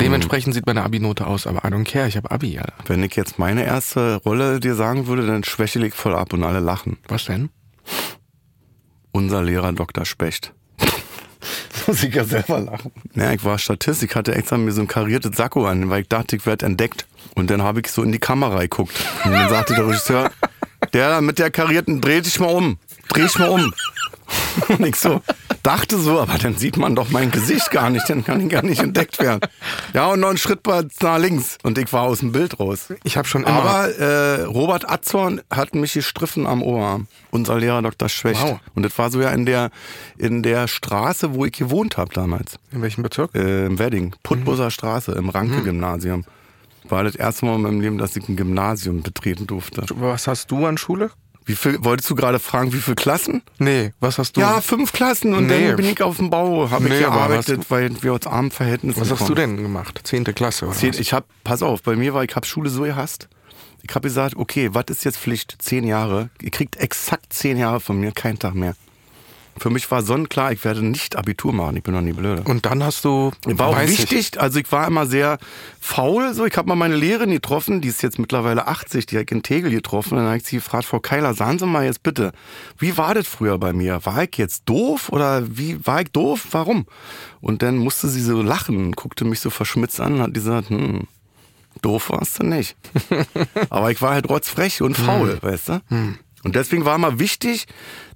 Dementsprechend sieht meine Abi-Note aus, aber I don't care, ich habe Abi, Alter. Wenn ich jetzt meine erste Rolle dir sagen würde, dann schwächel ich voll ab und alle lachen. Was denn? Unser Lehrer Dr. Specht. Muss ich ja selber lachen. Ja, ich war Statist, ich hatte extra mir so ein kariertes Sakko an, weil ich dachte, ich werde entdeckt. Und dann habe ich so in die Kamera geguckt. Und dann sagte der Regisseur, der da mit der karierten, dreh dich mal um. Dreh dich mal um. Und ich so, dachte so, aber dann sieht man doch mein Gesicht gar nicht, dann kann ich gar nicht entdeckt werden. Ja, und noch einen Schritt nach links. Und ich war aus dem Bild raus. Ich habe schon immer Aber äh, Robert Atzorn hat mich gestriffen am Oberarm. Unser Lehrer Dr. Schwecht. Wow. Und das war so ja in der, in der Straße, wo ich gewohnt habe damals. in welchem Bezirk? Äh, Im Wedding. Putbusser Straße, im Ranke-Gymnasium. War das erste Mal in meinem Leben, dass ich ein Gymnasium betreten durfte. Was hast du an Schule? Wie viel, wolltest du gerade fragen, wie viele Klassen? Nee, was hast du? Ja, fünf Klassen und Nee. dann bin ich auf dem Bau, habe Nee, ich gearbeitet, weil wir aus armen Verhältnissen was hast du denn gemacht? Zehnte Klasse oder Zehn, was? ich hab, pass auf, bei mir war, ich hab Schule so gehasst. Ich habe gesagt, okay, was ist jetzt Pflicht? Zehn Jahre. Ihr kriegt exakt zehn Jahre von mir, keinen Tag mehr. Für mich war sonnenklar, ich werde nicht Abitur machen, ich bin noch nie blöde. Und dann hast du War auch ich, wichtig, also ich war immer sehr faul. So, ich habe mal meine Lehrerin getroffen, die ist jetzt mittlerweile 80, die ich in Tegel getroffen. Und dann habe ich sie gefragt, Frau Keiler, sagen Sie mal jetzt bitte, wie war das früher bei mir? War ich jetzt doof oder wie war ich doof? Warum? Und dann musste sie so lachen, guckte mich so verschmitzt an und hat gesagt, hm, doof warst du nicht. Aber ich war halt rotzfrech und faul, weißt du? Und deswegen war mal wichtig,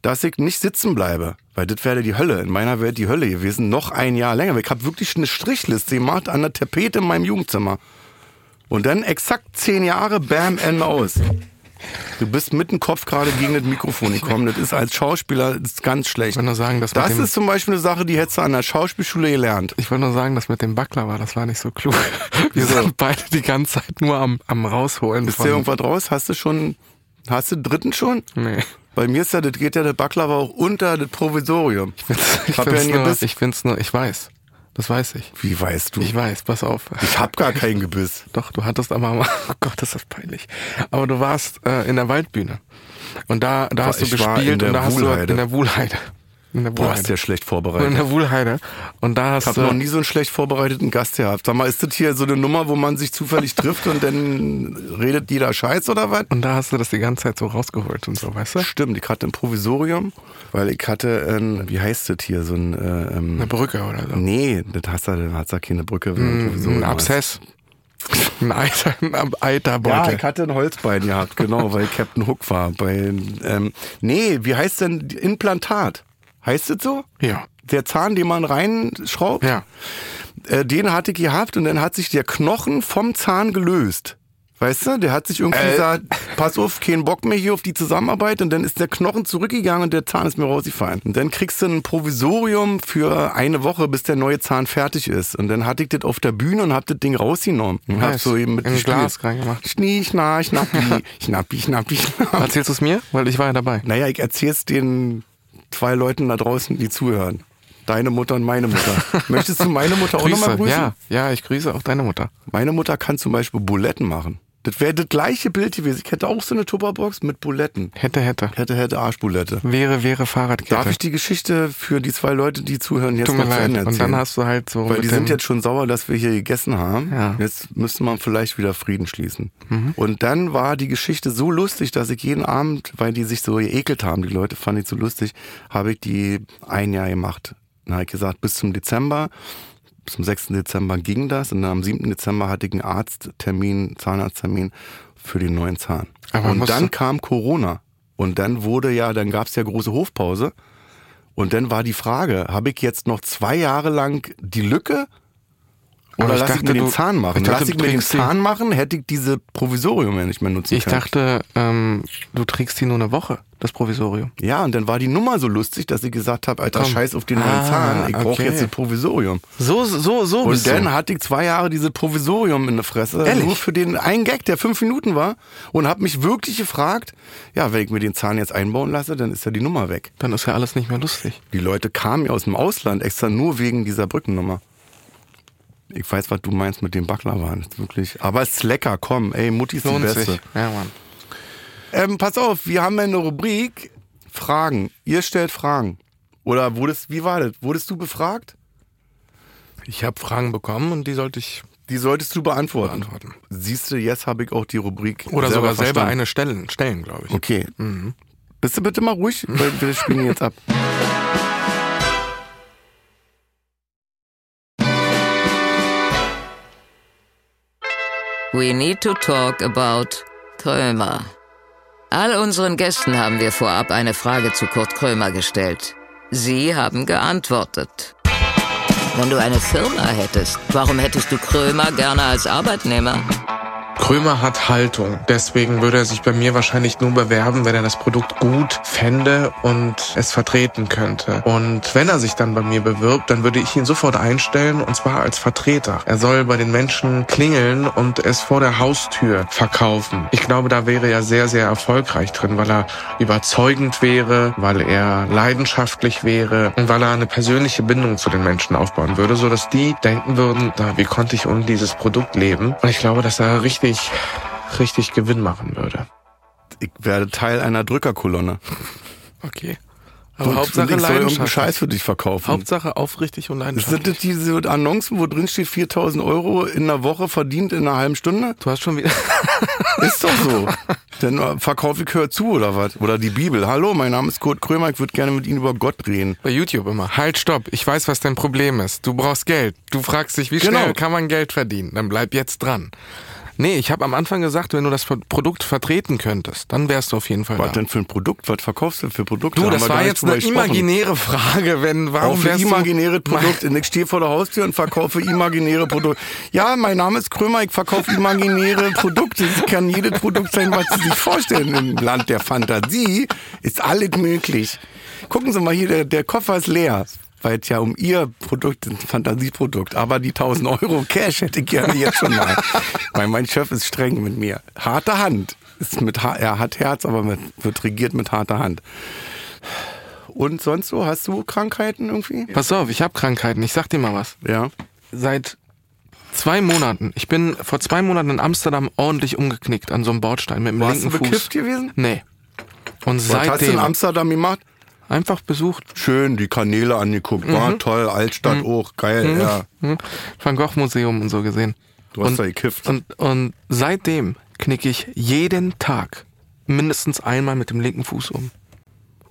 dass ich nicht sitzen bleibe. Weil das wäre die Hölle. In meiner Welt die Hölle gewesen. Noch ein Jahr länger. Ich habe wirklich eine Strichliste gemacht an der Tapete in meinem Jugendzimmer. Und dann exakt zehn Jahre, bam, Ende aus. Du bist mit dem Kopf gerade gegen das Mikrofon gekommen. Das ist als Schauspieler ist ganz schlecht. Ich wollte nur sagen, dass Das ist zum Beispiel eine Sache, die hättest du an der Schauspielschule gelernt. ich wollte nur sagen, dass mit dem Backler war, das war nicht so klug. Wir sind beide die ganze Zeit nur am, am rausholen. Ist von- dir irgendwas raus? Hast du schon Hast du den dritten schon? Nee. Bei mir ist ja, das geht ja der Baklava auch unter das Provisorium. Ich Hab ja find's, ein nur, Gebiss. ich find's nur, ich weiß. Das weiß ich. Wie weißt du? Ich weiß, pass auf. Ich hab gar kein Gebiss. Doch, du hattest aber mal, oh Gott, ist das peinlich. Aber du warst äh, in der Waldbühne. Und da, da hast du ich gespielt und da hast du Wuhlheide. in der Wuhlheide. In der Boah, ist der schlecht in vorbereitet. der Wuhlheide. Und da Ich hast habe du. noch nie so einen schlecht vorbereiteten Gast gehabt. Sag mal, ist das hier so eine Nummer, wo man sich zufällig trifft und dann redet jeder Scheiß oder was? Und da hast du das die ganze Zeit so rausgeholt und so, weißt du? Stimmt, ich hatte ein Provisorium, weil ich hatte ein, wie heißt das hier, so ein, äh, ähm, Eine Brücke oder so. nee, das hast du, das hat's ja keine Brücke. wenn du ein hast. Abszess. Ein Eiter, ein Ja, Eiterbeutel. ich hatte ein Holzbein gehabt, genau, weil Captain Hook war. Bei, ähm, nee, wie heißt denn Implantat? Heißt das so? Ja. Der Zahn, den man reinschraubt? Ja. Äh, den hatte ich gehabt und dann hat sich der Knochen vom Zahn gelöst. Weißt du, der hat sich irgendwie Äh. gesagt, pass auf, keinen Bock mehr hier auf die Zusammenarbeit und dann ist der Knochen zurückgegangen und der Zahn ist mir rausgefallen. Und dann kriegst du ein Provisorium für eine Woche, bis der neue Zahn fertig ist. Und dann hatte ich das auf der Bühne und hab das Ding rausgenommen. Und hab so eben mit gespielt. Glas reingemacht. Schnie, schna, schnappi, schnappi, schnappi, schnappi. Erzählst du es mir? Weil ich war ja dabei. Naja, ich erzähl's den zwei Leuten da draußen, die zuhören. Deine Mutter und meine Mutter. Möchtest du meine Mutter auch nochmal grüßen? Ja, ja, ich grüße auch deine Mutter. Meine Mutter kann zum Beispiel Buletten machen. Das wäre das gleiche Bild gewesen. Ich hätte auch so eine Tupperbox mit Buletten. Hätte, hätte. Hätte, hätte Arschbulette. Wäre, wäre Fahrradkette. Darf ich die Geschichte für die zwei Leute, die zuhören, jetzt Tut mir zu leid. Ende Und erzählen? dann hast du halt so. Weil die sind jetzt schon sauer, dass wir hier gegessen haben. Ja. Jetzt müsste man vielleicht wieder Frieden schließen. Mhm. Und dann war die Geschichte so lustig, dass ich jeden Abend, weil die sich so geekelt haben, die Leute fand ich so lustig, habe ich die ein Jahr gemacht. Dann habe ich gesagt, bis zum Dezember, zum 6. Dezember ging das. Und dann am 7. Dezember hatte ich einen Arzttermin, Zahnarzttermin für den neuen Zahn. Aber und dann kam Corona. Und dann wurde ja, dann gab es ja große Hofpause. Und dann war die Frage, habe ich jetzt noch zwei Jahre lang die Lücke oder ich lass ich dachte, mir den du- Zahn machen? ich dachte, lass ich mir den Zahn machen, hätte ich diese Provisorium ja nicht mehr nutzen Ich können. dachte, ähm, du trägst die nur eine Woche, das Provisorium. ja, und dann war die Nummer so lustig, dass ich gesagt habe, alter Komm. Scheiß auf den neuen Ah, Zahn, ich brauche okay. jetzt ein Provisorium. So, so, so Und dann du. hatte ich zwei Jahre diese Provisorium in der Fresse, Ehrlich? nur für den einen Gag, der fünf Minuten war und habe mich wirklich gefragt, ja, wenn ich mir den Zahn jetzt einbauen lasse, dann ist ja die Nummer weg. Dann ist ja alles nicht mehr lustig. Die Leute kamen ja aus dem Ausland extra nur wegen dieser Brückennummer. Ich weiß, was du meinst mit dem Baklava. Ist wirklich. Aber es ist lecker, komm, ey, Mutti ist die Beste. sich. Ja, Mann. Ähm, pass auf, wir haben ja eine Rubrik Fragen. Ihr stellt Fragen. Oder wurdest, wie war das? Wurdest du befragt? Ich habe Fragen bekommen und die sollte ich Die solltest du beantworten. beantworten. Siehst du, jetzt habe ich auch die Rubrik. Oder sogar selber verstanden. eine stellen, stellen glaube ich. Okay. Bist du bitte mal ruhig? Weil wir spielen jetzt ab. We need to talk about Krömer. All unseren Gästen haben wir vorab eine Frage zu Kurt Krömer gestellt. Sie haben geantwortet. Wenn du eine Firma hättest, warum hättest du Krömer gerne als Arbeitnehmer? Krömer hat Haltung. Deswegen würde er sich bei mir wahrscheinlich nur bewerben, wenn er das Produkt gut fände und es vertreten könnte. Und wenn er sich dann bei mir bewirbt, dann würde ich ihn sofort einstellen und zwar als Vertreter. Er soll bei den Menschen klingeln und es vor der Haustür verkaufen. Ich glaube, da wäre er sehr, sehr erfolgreich drin, weil er überzeugend wäre, weil er leidenschaftlich wäre und weil er eine persönliche Bindung zu den Menschen aufbauen würde, so dass die denken würden, na, wie konnte ich ohne dieses Produkt leben? Und ich glaube, dass er richtig, richtig Gewinn machen würde. Ich werde Teil einer Drückerkolonne. Okay. Aber Und, Hauptsache und ich soll irgendeinen. Scheiß für dich verkaufen. Hauptsache aufrichtig und Sind leidenschaftlich. das diese Annoncen, wo drin steht 4000 Euro in einer Woche verdient in einer halben Stunde? Du hast schon wieder. Ist doch so. Dann verkaufe ich hör zu oder was? Oder die Bibel. Hallo, mein Name ist Kurt Krömer, ich würde gerne mit Ihnen über Gott reden. Bei YouTube immer. Halt, stopp. Ich weiß, was dein Problem ist. Du brauchst Geld. Du fragst dich, wie Genau. schnell kann man Geld verdienen? Dann bleib jetzt dran. Nee, ich habe am Anfang gesagt, wenn du das Pro- Produkt vertreten könntest, dann wärst du auf jeden Fall Was da. denn für ein Produkt? Was verkaufst du für Produkte? Du, das war jetzt eine gesprochen. imaginäre Frage, wenn warum für wärst imaginäre du Produkte. Ich stehe vor der Haustür und verkaufe imaginäre Produkte. Ja, mein Name ist Krömer, ich verkaufe imaginäre Produkte. Es kann jedes Produkt sein, was Sie sich vorstellen. Im Land der Fantasie ist alles möglich. Gucken Sie mal hier, der, der Koffer ist leer. Weil es ja um Ihr Produkt, ein Fantasieprodukt. Aber die 1000 Euro Cash hätte ich gerne jetzt schon mal. Weil mein Chef ist streng mit mir. Harte Hand. ist mit, er hat Herz, aber mit, wird regiert mit harter Hand. Und sonst so, hast du Krankheiten irgendwie? Pass auf, ich habe Krankheiten. Ich sag dir mal was. Ja. Seit zwei Monaten. Ich bin vor zwei Monaten in Amsterdam ordentlich umgeknickt an so einem Bordstein mit dem Warst du linken Fuß. bekifft gewesen? Nee. Und Was hast du in seitdem Amsterdam gemacht? Einfach besucht. Schön, die Kanäle angeguckt. War toll, Altstadt auch, geil, ja. Hm? Van Gogh Museum und so gesehen. Du hast und, da gekifft. Und, und seitdem knicke ich jeden Tag mindestens einmal mit dem linken Fuß um.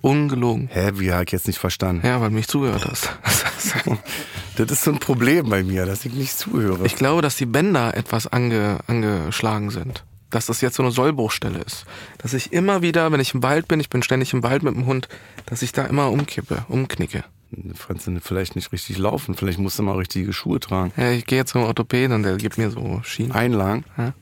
Ungelogen. Hä, wie hab ich jetzt nicht verstanden? Ja, weil du mich zugehört hast. Das ist so ein Problem bei mir, dass ich nicht zuhöre. Ich glaube, dass die Bänder etwas ange, angeschlagen sind. Dass das jetzt so eine Sollbruchstelle ist. Dass ich immer wieder, wenn ich im Wald bin, ich bin ständig im Wald mit dem Hund, dass ich da immer umkippe, umknicke. Du vielleicht nicht richtig laufen, vielleicht musst du mal richtige Schuhe tragen. Ja, ich gehe jetzt zum Orthopäden und der gibt mir so Schienen. Einlagen. Ja?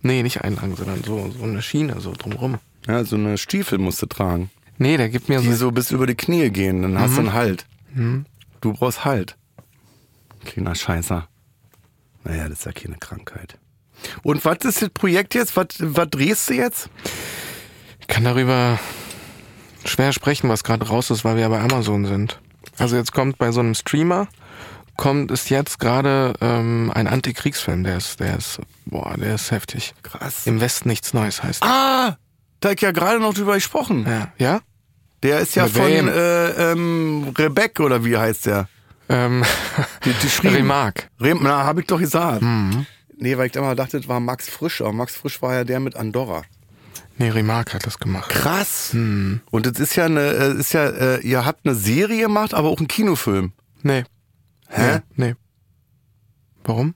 Nee, nicht einlagen, sondern so, so eine Schiene, so drumrum. Ja, so eine Stiefel musst du tragen. Nee, der gibt mir Die so. so bis über die Knie gehen, dann hast du einen Halt. Du brauchst Halt. Kleiner Scheißer. Naja, das ist ja keine Krankheit. Und was ist das Projekt jetzt? Was, was drehst du jetzt? Ich kann darüber schwer sprechen, was gerade raus ist, weil wir ja bei Amazon sind. Also jetzt kommt bei so einem Streamer, kommt ist jetzt gerade ähm, ein Antikriegsfilm, der ist, der ist, boah, der ist heftig. Krass. Im Westen nichts Neues heißt. Ah, da hab ich ja gerade noch drüber gesprochen. Ja, ja? Der ist ja Mit von wem? äh, ähm, Rebek oder wie heißt der? Ähm, Die, die. Remark. Rem, na, hab ich doch gesagt. Nee, weil ich immer dachte, das war Max Frisch, aber Max Frisch war ja der mit Andorra. Nee, Remark hat das gemacht. Krass. Und das ist ja eine, ist ja, äh, ihr habt eine Serie gemacht, aber auch einen Kinofilm. Nee. Hä? Nee. Warum?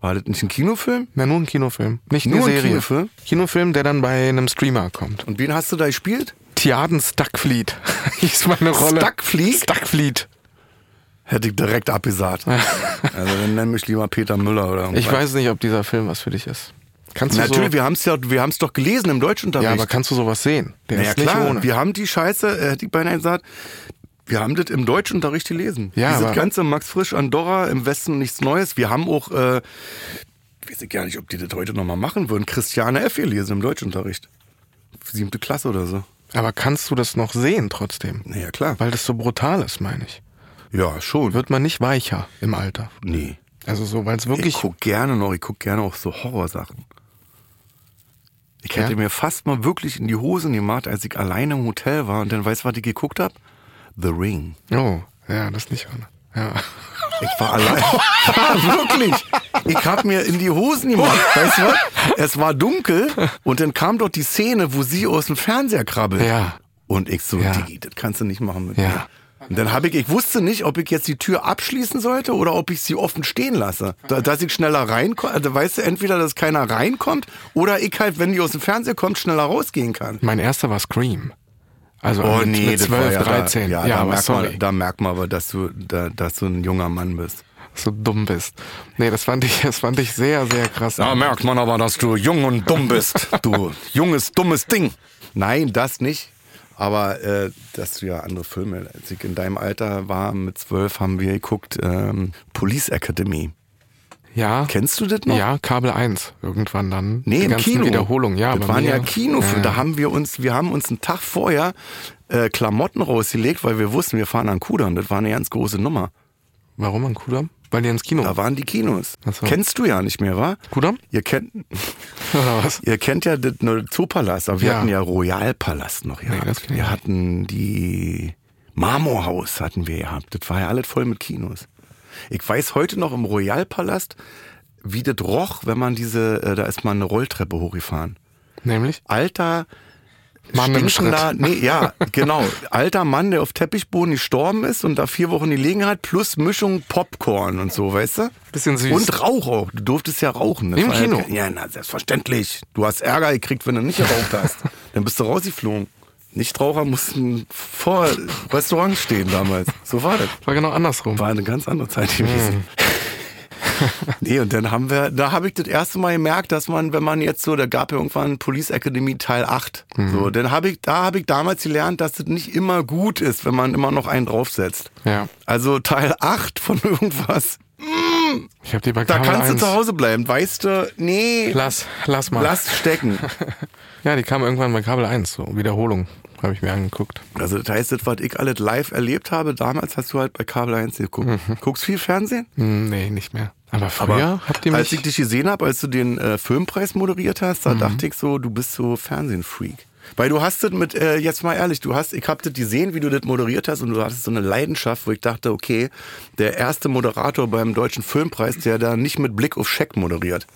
War das nicht ein Kinofilm? Na, nur ein Kinofilm. Nicht Nur eine ein Serie. Kinofilm? Kinofilm, der dann bei einem Streamer kommt. Und wen hast du da gespielt? Tiaden Stuckfleet hieß meine Rolle. Stuckfleet? Stuckfleet. Hätte ich direkt abgesagt. also dann nenn mich lieber Peter Müller oder irgendwas. Ich weiß nicht, ob dieser Film was für dich ist. Kannst du Natürlich, so, wir haben es ja, wir haben es doch gelesen im Deutschunterricht. Ja, aber kannst du sowas sehen? Der naja, ist nicht klar, ohne. wir haben die Scheiße, äh, hätte ich beinahe gesagt, wir haben das im Deutschunterricht gelesen. Ja, Dieses aber- ganze Max Frisch, Andorra, im Westen nichts Neues. Wir haben auch, äh, ich weiß gar nicht, ob die das heute nochmal machen würden, Christiane F. gelesen im Deutschunterricht. Siebte Klasse oder so. aber kannst du das noch sehen trotzdem? Naja, klar. Weil das so brutal ist, meine ich. Ja, schon. Wird man nicht weicher im Alter? Nee. Also so, weil es Ich wirklich... guck gerne noch, ich guck gerne auch so Horrorsachen. Ich Ja? hätte mir fast mal wirklich in die Hosen gemacht, als ich alleine im Hotel war und dann weißt du, was ich geguckt hab? The Ring. Oh, ja, das nicht ohne. Ja. Ich war allein. ja, wirklich. Ich hab mir in die Hosen gemacht. Weißt du was? Es war dunkel und dann kam dort die Szene, wo sie aus dem Fernseher krabbelt. Ja. Und ich so, Ja. Digi, das kannst du nicht machen mit Ja. mir. Und dann habe ich, ich wusste nicht, ob ich jetzt die Tür abschließen sollte oder ob ich sie offen stehen lasse. Da, dass ich schneller reinkomme, also weißt du, entweder, dass keiner reinkommt oder ich halt, wenn die aus dem Fernseher kommt, schneller rausgehen kann. Mein erster war Scream. Also Oh mit, nee, mit das war 12, ja 13. Da, ja, ja da, merkt man, da merkt man aber, dass du, da, dass du ein junger Mann bist. dass du dumm bist. Nee, das fand ich, das fand ich sehr, sehr krass. Da merkt man aber, dass du jung und dumm bist. Du junges, dummes Ding. Nein, das nicht. Aber äh, dass du ja andere Filme, als ich in deinem Alter war, mit zwölf haben wir geguckt, ähm, Police Academy. ja. Kennst du das noch? Ja, Kabel 1 irgendwann dann. Nee, Die im Kino. Wiederholungen, ja. Das waren mir- ja Kinofilme. Ja. Da haben wir uns, wir haben uns einen Tag vorher äh, Klamotten rausgelegt, weil wir wussten, wir fahren an Kudamm. Das war eine ganz große Nummer. Warum an Kudamm? Weil die ins Kino. Da waren die Kinos. So. Kennst du ja nicht mehr, wa? Kudamm? Ihr kennt? Ihr kennt ja den ne, Zoopalast, aber wir Ja. hatten ja Royalpalast noch das kenn ich wir hatten die Marmorhaus hatten wir gehabt. Das war ja alles voll mit Kinos. Ich weiß heute noch im Royalpalast, wie das roch, wenn man diese, äh, da ist man eine Rolltreppe hochgefahren. Nämlich? Alter, Mann im Schritt. nee, ja, genau. Alter Mann, der auf Teppichboden gestorben ist und da vier Wochen gelegen hat, plus Mischung Popcorn und so, weißt du? Bisschen süß. Und Rauch auch. Du durftest ja rauchen. Das Im Kino? Ja, na, selbstverständlich. Du hast Ärger gekriegt, wenn du nicht geraucht hast. Dann bist du rausgeflogen. Nichtraucher mussten vor Restaurants stehen damals. So war das. War genau andersrum. War eine ganz andere Zeit gewesen. nee, und dann haben wir, da habe ich das erste Mal gemerkt, dass man, wenn man jetzt so, da gab ja irgendwann Police Academy Teil 8. So, dann habe ich, da habe ich damals gelernt, dass das nicht immer gut ist, wenn man immer noch einen draufsetzt. Ja. Also Teil 8 von irgendwas. mm, Ich habe die bei da kannst 1. du zu Hause bleiben. Weißt du, nee, Lass, lass mal. lass stecken. Ja, die kam irgendwann bei Kabel 1, so Wiederholung. Habe ich mir angeguckt. Also das heißt, das, was ich alles live erlebt habe, damals hast du halt bei Kabel 1 geguckt. Guckst viel Fernsehen? Hm, nee, nicht mehr. Aber früher habt ihr als mich... ich dich gesehen habe, als du den äh, Filmpreis moderiert hast, Mhm. da dachte ich so, du bist so Fernsehfreak. Weil du hast das mit, äh, jetzt mal ehrlich, du hast, ich hab das gesehen, wie du das moderiert hast und du hattest so eine Leidenschaft, wo ich dachte, okay, der erste Moderator beim Deutschen Filmpreis, der da nicht mit Blick auf Scheck moderiert,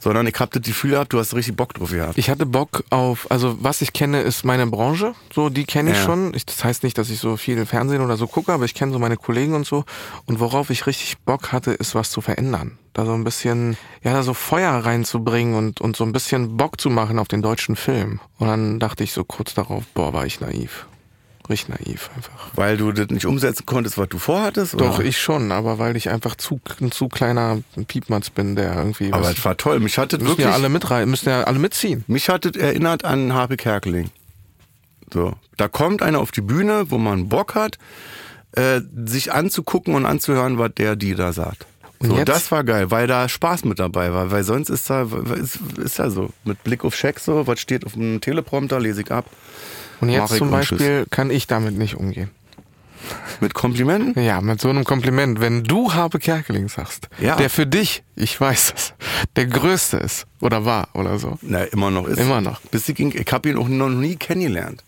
sondern ich hab das Gefühl gehabt, du hast richtig Bock drauf gehabt. Ich hatte Bock auf, also was ich kenne, ist meine Branche. So, die kenne ich Ja. schon. Ich, das heißt nicht, dass ich so viel Fernsehen oder so gucke, aber ich kenne so meine Kollegen und so. Und worauf ich richtig Bock hatte, ist was zu verändern. Da so ein bisschen, ja, da so Feuer reinzubringen und, und so ein bisschen Bock zu machen auf den deutschen Film. Und dann dachte ich so kurz darauf, boah, war ich naiv. Richtig naiv einfach. Weil du das nicht umsetzen konntest, was du vorhattest? Doch, oder? ich schon, aber weil ich einfach zu, ein zu kleiner Piepmatz bin, der irgendwie Aber es war toll. Mich hat das müssen wirklich, ja alle müssen ja alle mitziehen. mich hat das erinnert an Harpe Kerkeling. So, da kommt einer auf die Bühne, wo man Bock hat, äh, sich anzugucken und anzuhören, was der die da sagt. Und So, jetzt- das war geil, weil da Spaß mit dabei war, weil sonst ist da ist, ist ja so mit Blick auf Scheck so, was steht auf dem Teleprompter, lese ich ab. Und jetzt ich zum. Beispiel kann ich damit nicht umgehen. Mit Komplimenten? Ja, mit so einem Kompliment. Wenn du Harpe Kerkeling sagst, Ja. der für dich, ich weiß es, der größte ist oder war oder so, Na, immer noch ist. Immer noch. Bis ich, ich habe ihn auch noch nie kennengelernt.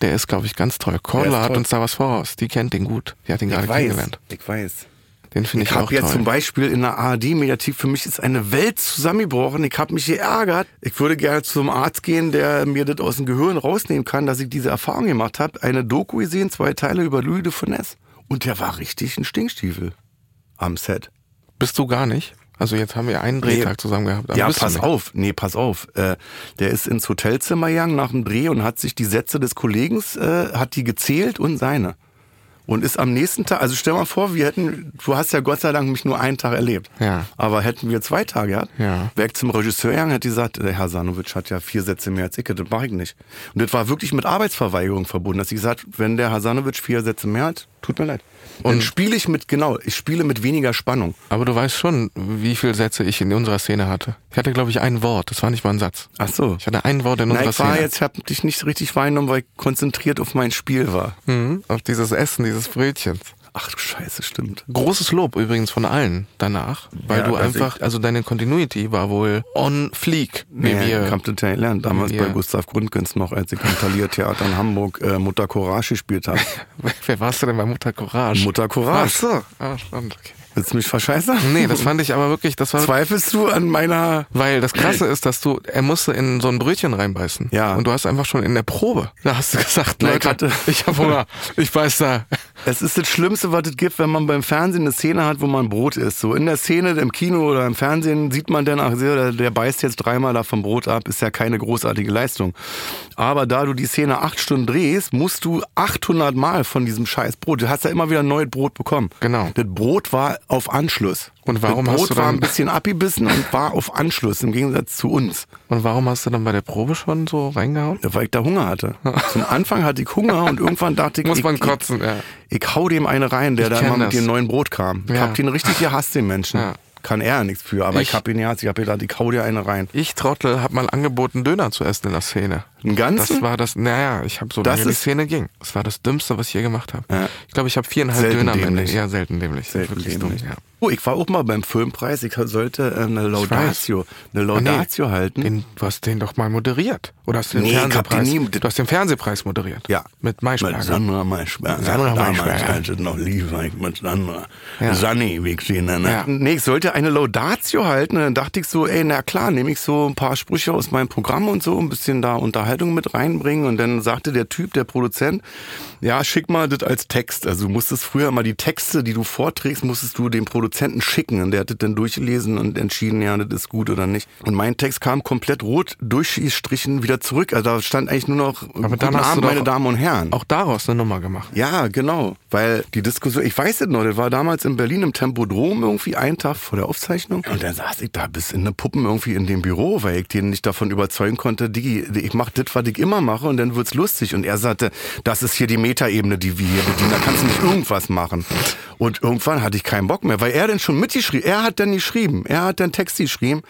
der ist, glaube ich, ganz toll. Ist hat uns da was voraus. Die kennt den gut. Die hat ihn gerade Ich weiß, kennengelernt. ich weiß. Den finde Ich ich, auch habe jetzt toll. zum Beispiel in der ARD-Mediathek, für mich ist eine Welt zusammengebrochen. Ich habe mich geärgert. Ich würde gerne zum Arzt gehen, der mir das aus dem Gehirn rausnehmen kann, dass ich diese Erfahrung gemacht habe. Eine Doku gesehen, zwei Teile über Louis de Funès. Und der war richtig ein Stinkstiefel am Set. Bist du gar nicht? Also jetzt haben wir einen Drehtag zusammen gehabt. aber ja, pass auf. Nee, pass auf. Äh, der ist ins Hotelzimmer gegangen nach dem Dreh und hat sich die Sätze des Kollegen, äh, hat die gezählt und seine. Und ist am nächsten Tag, also stell mal vor, wir hätten, du hast ja Gott sei Dank mich nur einen Tag erlebt. Ja. Aber hätten wir zwei Tage gehabt, Ja. wäre ich zum Regisseur gegangen, hätte gesagt, der Herr Sanovic hat ja vier Sätze mehr als ich, das mache ich nicht. Und das war wirklich mit Arbeitsverweigerung verbunden, dass ich gesagt, wenn der Herr Sanovic vier Sätze mehr hat, tut mir leid. Und dann spiele ich mit, genau, ich spiele mit weniger Spannung. Aber du weißt schon, wie viele Sätze ich in unserer Szene hatte. Ich hatte, glaube ich, ein Wort. Das war nicht mal ein Satz. Ach so. Ich hatte ein Wort in Na, unserer ich war Szene. jetzt, ich habe dich nicht richtig wahrgenommen, weil ich konzentriert auf mein Spiel war. Mhm, auf dieses Essen, dieses Brötchens. Ach du Scheiße, stimmt. Großes Lob übrigens von allen danach, weil Ja, du einfach, also deine Continuity war wohl on fleek, Nee, wir. ja gelernt. Damals bei Gustav Grundgens noch, als ich im Taliertheater in Hamburg äh, Mutter Courage gespielt habe. Wer warst du denn bei Mutter Courage? Mutter Courage. Ach so. Ah, spannend, okay. Willst du mich verscheißern? Nee, das fand ich aber wirklich, das war Zweifelst du an meiner... Weil das Krasse ist, dass du, er musste in so ein Brötchen reinbeißen. Ja. Und du hast einfach schon in der Probe, da hast du gesagt, Leute, hatte- ich hab Hunger, ich beiß da. Es ist das Schlimmste, was es gibt, wenn man beim Fernsehen eine Szene hat, wo man Brot isst. So in der Szene, im Kino oder im Fernsehen sieht man dann, ach, der, der beißt jetzt dreimal da vom Brot ab, ist ja keine großartige Leistung. Aber da du die Szene acht Stunden drehst, musst du 800 Mal von diesem scheiß Brot. Du hast ja immer wieder neues Brot bekommen. Genau. Das Brot war auf Anschluss. Und warum das hast Brot du dann- war ein bisschen abgebissen und war auf Anschluss, im Gegensatz zu uns. Und warum hast du dann bei der Probe schon so reingehauen? Weil ich da Hunger hatte. Zum Anfang hatte ich Hunger und irgendwann dachte ich, Muss ich, man kotzen, ja. ich hau dem eine rein, der Ich da immer mit das. dem neuen Brot kam. Ich Ja. hab den richtig gehasst, den Menschen. Ja. Kann er ja nichts für, aber ich, Ich- hab ihn gehasst. Ich hab gedacht, ich hau dir eine rein. Ich Trottel hab mal angeboten, Döner zu essen in der Szene. Einen ganzen? Das war das, naja, ich habe so Das lange die Szene ging. Das war das Dümmste, was ich je gemacht habe. Ja. Ich glaube, ich habe viereinhalb Selten Döner am Ende. Ja, selten dämlich. Selten Wirklich dämlich. dumm, ja. Oh, ich war auch mal beim Filmpreis. Ich sollte äh, eine Laudatio, eine Ah, nee. Laudatio halten. Den, du hast den doch mal moderiert. Oder hast du den Nee, Fernsehpreis? nie- du hast den Fernsehpreis moderiert. Ja. Mit Maischberger. Mit Sandra Maischberger. Sandra Damals, Maischberger. als es noch lief, ich mit Sandra. Ja. Sanni, wie ich sie nenne. Ja. Nee, ich sollte eine Laudatio halten. Und dann dachte ich so, ey, na klar, nehme ich so ein paar Sprüche aus meinem Programm und so, ein bisschen da Unterhaltung mit reinbringen. Und dann sagte der Typ, der Produzent, ja, schick mal das als Text. Also du musstest früher mal die Texte, die du vorträgst, musstest du dem Produzenten schicken. Und der hat das dann durchgelesen und entschieden, ja, das ist gut oder nicht. Und mein Text kam komplett rot durchgestrichen wieder zurück. Also da stand eigentlich nur noch, Aber guten dann Abend, meine Damen und Herren. Auch daraus eine Nummer gemacht. Ja, genau. Weil die Diskussion, ich weiß es noch, das war damals in Berlin im Tempodrom irgendwie einen Tag vor der Aufzeichnung. Und dann saß ich da bis in den Puppen irgendwie in dem Büro, weil ich den nicht davon überzeugen konnte, Digi, ich mach das das, was ich immer mache und dann wird's lustig. Und er sagte, das ist hier die Metaebene, die wir hier bedienen, da kannst du nicht irgendwas machen. Und irgendwann hatte ich keinen Bock mehr, weil er dann schon mitgeschrieben, er hat dann geschrieben, er hat dann Text geschrieben.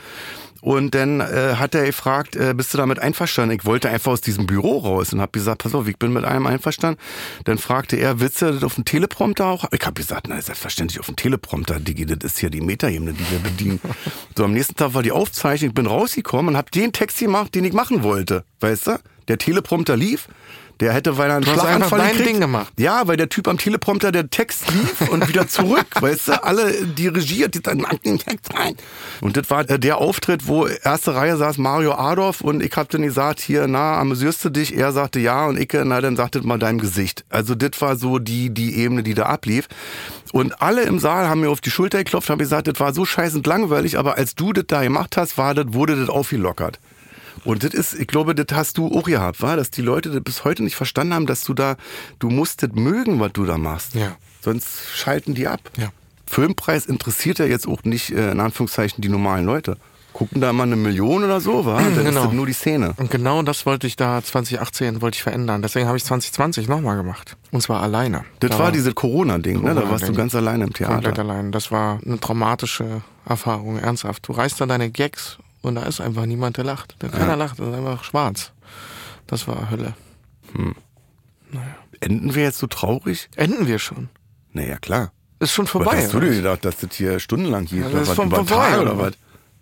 Und dann äh, hat er gefragt, äh, bist du damit einverstanden? Ich wollte einfach aus diesem Büro raus und habe gesagt, pass auf, ich bin mit allem einverstanden. Dann fragte er, willst du das auf dem Teleprompter auch? Ich habe gesagt, na, selbstverständlich auf dem Teleprompter, Digi, das ist hier die Metaebene, die wir bedienen. so, am nächsten Tag war die Aufzeichnung, ich bin rausgekommen und habe den Text gemacht, den ich machen wollte, weißt du? Der Teleprompter lief der hätte, weil er einen Du hast einfach dein gekriegt. Ding gemacht. Ja, weil der Typ am Teleprompter der Text lief und wieder zurück, weißt du, alle dirigiert, die dann macht den Text rein. Und das war äh, der Auftritt, wo erste Reihe saß Mario Adorf und ich hab dann gesagt, hier, na, amüsierst du dich? Er sagte ja und ich, na, dann sagt das mal deinem Gesicht. Also das war so die, die Ebene, die da ablief. Und alle im Saal haben mir auf die Schulter geklopft, haben gesagt, das war so scheißend langweilig, aber als du das da gemacht hast, war das, wurde das aufgelockert. Und das ist, ich glaube, das hast du auch gehabt, war, dass die Leute das bis heute nicht verstanden haben, dass du da, du musst das mögen, was du da machst. Ja. Sonst schalten die ab. Ja. Filmpreis interessiert ja jetzt auch nicht, äh, in Anführungszeichen, die normalen Leute. Gucken da mal eine Million oder so, war? Dann ist Genau. das nur die Szene. Und genau das wollte ich da 2018 wollte ich verändern. Deswegen habe ich 2020 nochmal gemacht. Und zwar alleine. Das Da war dieses Corona-Ding, ne? Da warst du ganz alleine im komplett Theater. allein. Das war eine traumatische Erfahrung, ernsthaft. Du reißt da deine Gags und da ist einfach niemand, der lacht. Der keiner lacht, das ist einfach schwarz. Das war Hölle. Enden wir jetzt so traurig? Enden wir schon. Naja, klar. Ist schon Was vorbei. hast du dir gedacht, dass das hier stundenlang das oder ist vom- über vorbei, Tag oder oder was?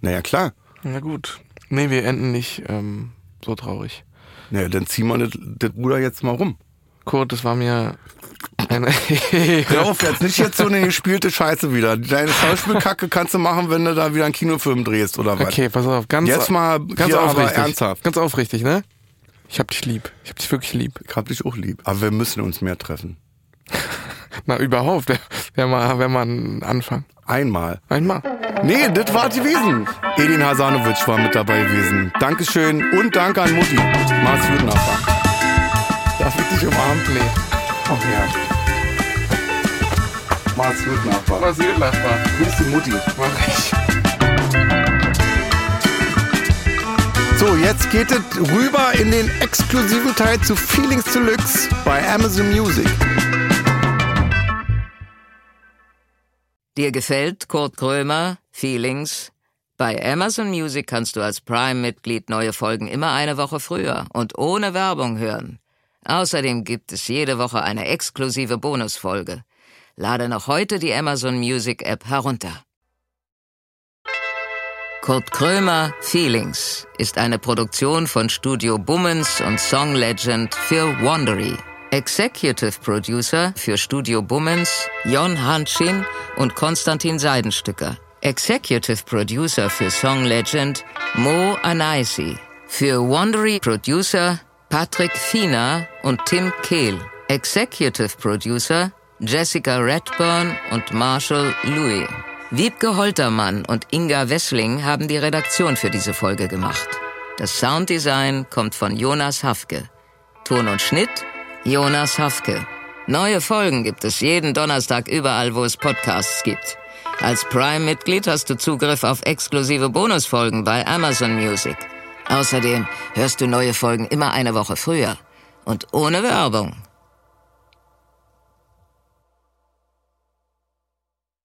Naja, klar. Na gut. Nee, wir enden nicht ähm, so traurig. Naja, dann ziehen wir das, das Ruder jetzt mal rum. Kurt, das war mir. Hör auf, jetzt nicht jetzt so eine gespielte Scheiße wieder. Deine Schauspielkacke kannst du machen, wenn du da wieder einen Kinofilm drehst oder was. Okay, pass auf, ganz, Jetzt mal ganz aufrichtig. ernsthaft. Ganz aufrichtig, ne? Ich hab dich lieb. Ich hab dich wirklich lieb. Ich hab dich auch lieb. Aber wir müssen uns mehr treffen. Na, überhaupt. Wäre wär mal, wär mal ein Anfang. Einmal. Einmal. Nee, das war gewesen. Edin Hasanovic war mit dabei gewesen. Dankeschön und danke an Mutti. Mach's gut, Nachbar. Darf ich dich umarmen? Nee. Oh ja. Mach's gut, Nachbar. Was gut, Nachbar. Grüß die Mutti. Mach ich. So, jetzt geht es rüber in den exklusiven Teil zu Feelings Deluxe bei Amazon Music. Dir gefällt Kurt Krömer, Feelings? Bei Amazon Music kannst du als Prime-Mitglied neue Folgen immer eine Woche früher und ohne Werbung hören. Außerdem gibt es jede Woche eine exklusive Bonusfolge. Lade noch heute die Amazon Music App herunter. Kurt Krömer Feelings ist eine Produktion von Studio Bummens und Song Legend für Wandery. Executive Producer für Studio Bummens Jon Hanschin und Konstantin Seidenstücker. Executive Producer für Song Legend Mo Anaisi. Für Wandery Producer Patrick Fiener und Tim Kehl. Executive Producer Jessica Redburn und Marshall Louis. Wiebke Holtermann und Inga Wessling haben die Redaktion für diese Folge gemacht. Das Sounddesign kommt von Jonas Hafke. Ton und Schnitt Jonas Hafke. Neue Folgen gibt es jeden Donnerstag überall, wo es Podcasts gibt. Als Prime-Mitglied hast du Zugriff auf exklusive Bonusfolgen bei Amazon Music. Außerdem hörst du neue Folgen immer eine Woche früher und ohne Werbung.